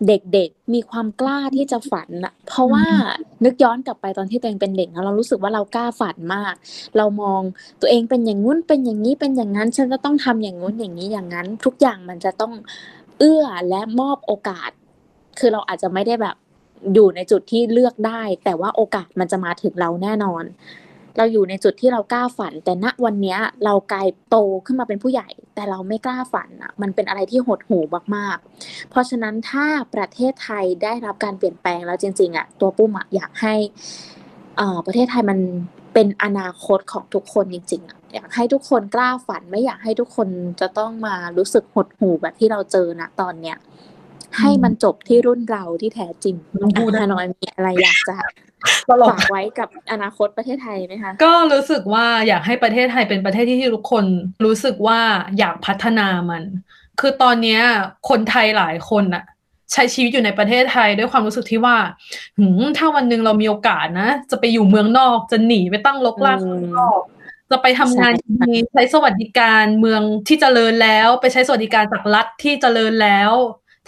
เด็กๆ มีความกล้าที่จะฝันอะเพราะว่านึกย้อนกลับไปตอนที่ตัวเองเป็นเด็กเรารู้สึกว่าเรากล้าฝันมาก เรามองตัวเองเป็นอย่างงุ้นเป็นอย่างนี้เป็นอย่างนั้น ฉันจะต้องทำอย่างงุ้นอย่างนี้อย่างนั้น ทุกอย่างมันจะต้องเอื้อและมอบโอกาส คือเราอาจจะไม่ได้แบบอยู่ในจุดที่เลือกได้ แต่ว่าโอกาสมันจะมาถึงเราแน่นอน เราอยู่ในจุดที่เรากล้าฝัน แต่ณวันนี้เรากลายโตขึ้นมาเป็นผู้ใหญ่ แต่เราไม่กล้าฝันอะมันเป็นอะไรที่หดหูมากๆ เพราะฉะนั้นถ้าประเทศไทยได้รับการเปลี่ยนแปลงแล้วจริงๆอะตัวปุ้มอะอยากให้ประเทศไทยมันเป็นอนาคตของทุกคนจริงๆอะอยากให้ทุกคนกล้าฝันไม่อยากให้ทุกคนจะต้องมารู้สึกหดหูแบบที่เราเจอณตอนเนี้ยให้มันจบที่รุ่นเราที่แท้จริงพูดฮานอยมีอะไรอยากจะ ฝากไว้กับอนาคตประเทศไทยไหมคะ ก็รู้สึกว่าอยากให้ประเทศไทยเป็นประเทศที่ทุกคนรู้สึกว่าอยากพัฒนามัน คือตอนนี้คนไทยหลายคนอะใช้ชีวิตอยู่ในประเทศไทยด้วยความรู้สึกที่ว่าหืถ้าวันหนึ่งเรามีโอกาสนะ จะไปอยู่เมืองนอกจะหนีไปตั้งลกลากนอกจะไปทำงานดีใช้สวัสดิการเมืองที่เจริญแล้ว ไปใช้สวัสดิการจากรัฐที่เจริญแล้ว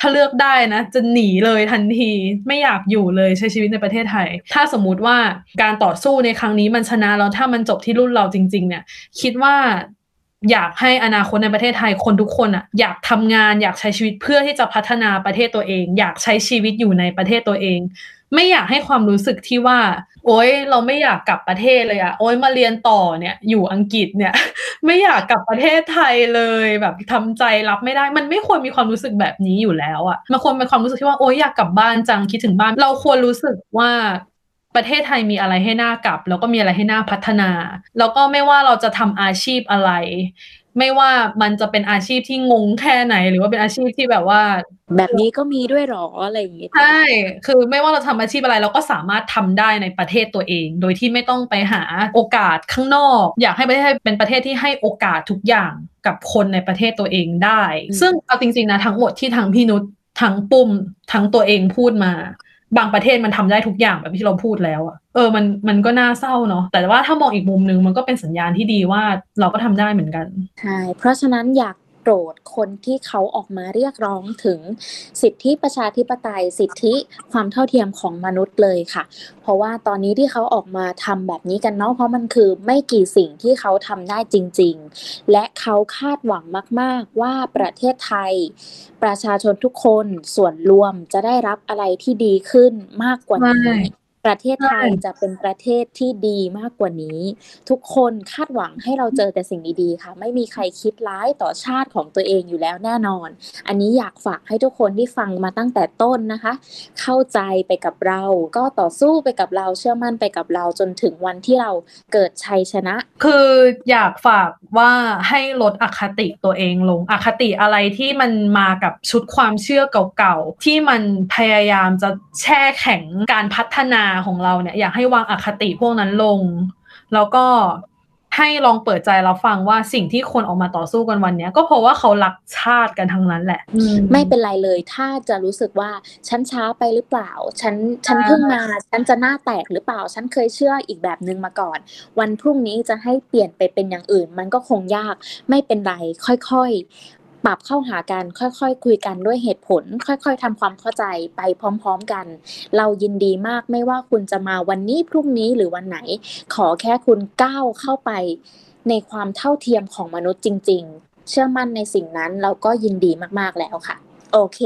ถ้าเลือกได้นะ จะหนีเลยทันทีไม่อยากอยู่เลยใช้ชีวิตในประเทศไทย ถ้าสมมุติว่าการต่อสู้ในครั้งนี้มันชนะแล้วถ้ามันจบที่รุ่นเราจริง ๆ เนี่ย คิดว่าอยากให้อนาคตในประเทศไทยคนทุกคนอะอยากทำงานอยากใช้ชีวิตเพื่อที่จะพัฒนาประเทศตัวเอง อยากใช้ชีวิตอยู่ในประเทศตัวเอง ไม่อยากให้ความรู้สึกที่ว่า โอ๊ยเราไม่อยากกลับประเทศเลยอะโอ๊ยมาเรียนต่อเนี่ย อยู่อังกฤษเนี่ย ไม่อยากกลับประเทศไทยเลยแบบทำใจรับไม่ได้ มันไม่ควรมีความรู้สึกแบบนี้อยู่แล้วอะมันควรเป็นความรู้สึกที่ว่าโอ๊ยอยากกลับบ้านจังคิดถึงบ้าน เราควรรู้สึกว่าประเทศไทยมีอะไรให้หน่ากลับ แล้วก็มีอะไรให้หน่าพัฒนา แล้วก็ไม่ว่าเราจะทำอาชีพอะไร ไม่ว่ามันจะเป็นอาชีพที่งงแค่ไหน หรือว่าเป็นอาชีพที่แบบว่า แบบนี้ก็มีด้วยหรออะไรอย่างงี้ใช่คือไม่ว่าเราทำอาชีพอะไรเราก็สามารถทำได้ในประเทศตัวเอง โดยที่ไม่ต้องไปหาโอกาสข้างนอก อยากให้ประเทศเป็นประเทศที่ให้โอกาสทุกอย่างกับคนในประเทศตัวเองได้ ซึ่งเอาจริงๆนะทั้งหมดที่ทั้งพี่นุชทั้งปุ่มทั้งตัวเองพูดมา บางประเทศมันทำได้ทุกอย่างแบบที่เราพูดแล้วอะเออมันมันก็น่าเศร้าเนาะแต่ว่าถ้ามองอีกมุมนึงมันก็เป็นสัญญาณที่ดีว่าเราก็ทำได้เหมือนกันใช่เพราะฉะนั้นอยาก โกรธคนที่เขาออกมาเรียกร้องถึงสิทธิประชาธิปไตย สิทธิความเท่าเทียมของมนุษย์เลยค่ะ เพราะว่าตอนนี้ที่เขาออกมาทำแบบนี้กันเนาะเพราะมันคือไม่กี่สิ่งที่เขาทำได้จริง ๆ และเขาคาดหวังมาก ๆ ว่าประเทศไทย ประชาชนทุกคนส่วนรวมจะได้รับอะไรที่ดีขึ้นมากกว่านี้ ประเทศไทยจะเป็นประเทศที่ดีมากกว่านี้ ทุกคนคาดหวังให้เราเจอแต่สิ่งดีๆค่ะ ไม่มีใครคิดร้ายต่อชาติของตัวเองอยู่แล้วแน่นอน อันนี้อยากฝากให้ทุกคนที่ฟังมาตั้งแต่ต้นนะคะ เข้าใจไปกับเรา ก็ต่อสู้ไปกับเราเชื่อมั่นไปกับเราจนถึงวันที่เราเกิดชัยชนะ คืออยากฝากว่าให้ลดอคติตัวเองลงอคติอะไรที่มันมากับชุดความเชื่อเก่าๆที่มันพยายามจะแช่แข็งการพัฒนาของเราเนี่ยอยากให้วางอคติพวกนั้นลง แล้วก็ให้ลองเปิดใจเราฟังว่าสิ่งที่คนออกมาต่อสู้กันวันนี้ก็เพราะว่าเขารักชาติกันทั้งนั้นแหละ ไม่เป็นไรเลยถ้าจะรู้สึกว่าฉันช้าไปหรือเปล่า ฉันฉันเพิ่งมาฉันจะหน้าแตกหรือเปล่า ฉันเคยเชื่ออีกแบบนึงมาก่อน วันพรุ่งนี้จะให้เปลี่ยนไปเป็นอย่างอื่น มันก็คงยากไม่เป็นไรค่อย ปรับเข้าหากันค่อยๆคุยกันด้วยเหตุผล ค่อยๆทำความเข้าใจไปพร้อม ๆกัน เรายินดีมากไม่ว่าคุณจะมาวันนี้พรุ่งนี้หรือวันไหน ขอแค่คุณก้าวเข้าไปในความเท่าเทียมของมนุษย์จริง ๆ เชื่อมั่นในสิ่งนั้นเราก็ยินดีมากๆแล้วค่ะ โอเค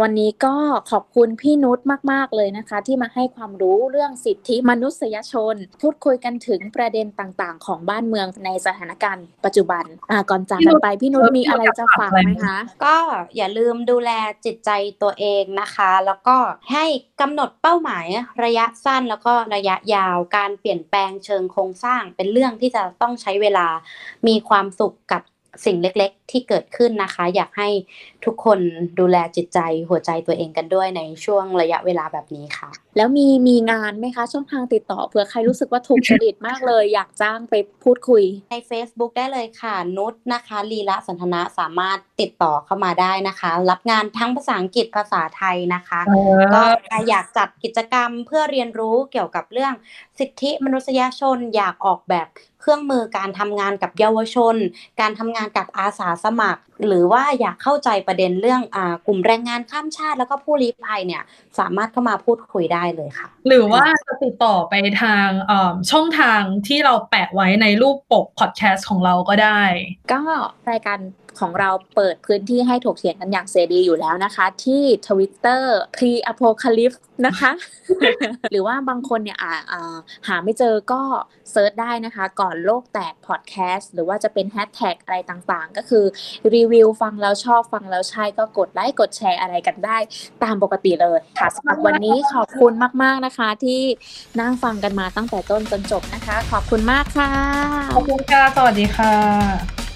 วันนี้ก็ขอบคุณพี่นุชมาก ๆ เลยนะคะ ที่มาให้ความรู้เรื่องสิทธิมนุษยชน พูดคุยกันถึงประเด็นต่างๆ ของบ้านเมืองในสถานการณ์ปัจจุบันอ่าก่อนจากกันไปพี่นุชมีอะไรจะฝากไหมคะ ก็อย่าลืมดูแลจิตใจตัวเองนะคะ แล้วก็ให้กำหนดเป้าหมายระยะสั้นแล้วก็ระยะยาวการเปลี่ยนแปลงเชิงโครงสร้าง เป็นเรื่องที่จะต้องใช้เวลามีความสุขกับสิ่งเล็กๆ ที่เกิดขึ้นนะคะ อยากให้ทุกคนดูแลจิตใจหัวใจตัวเองกันด้วยในช่วงระยะเวลาแบบนี้ค่ะ แล้วมีมีงานไหมคะช่องทางติดต่อเผื่อใครรู้สึกว่าถูกจริตมากเลย อยากจ้างไปพูดคุยใน Facebook ได้เลยค่ะ นุชนะคะลีละสันทนะสามารถติดต่อเข้ามาได้นะคะ รับงานทั้งภาษาอังกฤษภาษาไทยนะคะก็อยากจัดกิจกรรมเพื่อเรียนรู้เกี่ยวกับเรื่องสิทธิมนุษยชนอยากออกแบบเครื่องมือการทำงานกับเยาวชน การทำงานกับอาสาสมัคร หรือว่าอยากเข้าใจประเด็นเรื่องอกลุ่มแรงงานข้ามชาติ แล้วก็ผู้ลี้ภัยเนี่ยสามารถเข้ามาพูดคุยได้เลยค่ะ หรือว่าจะติดต่อไปทางช่องทางที่เราแปะไว้ในรูปปกพอดแคสต์ของเราก็ได้ ก็รายการ ของเราเปิดพื้นที่ให้ถกเถียงกันอย่างเสรีอยู่แล้วนะคะ ที่ Twitter pre apocalypse นะคะ หรือว่าบางคนเนี่ยหาไม่เจอก็ search ได้นะคะ ก่อนโลกแตกพอดแคสต์หรือว่าจะเป็นแฮชแท็กอะไรต่างๆ ก็คือรีวิวฟังแล้วชอบฟังแล้วใช่ก็กดไลค์กดแชร์อะไรกันได้ตามปกติเลยค่ะสำหรับวันนี้ขอบคุณมาก ๆนะคะ ที่นั่งฟังกันมาตั้งแต่ต้นจนจบนะคะ ขอบคุณมากค่ะ ขอบคุณค่ะ สวัสดีค่ะ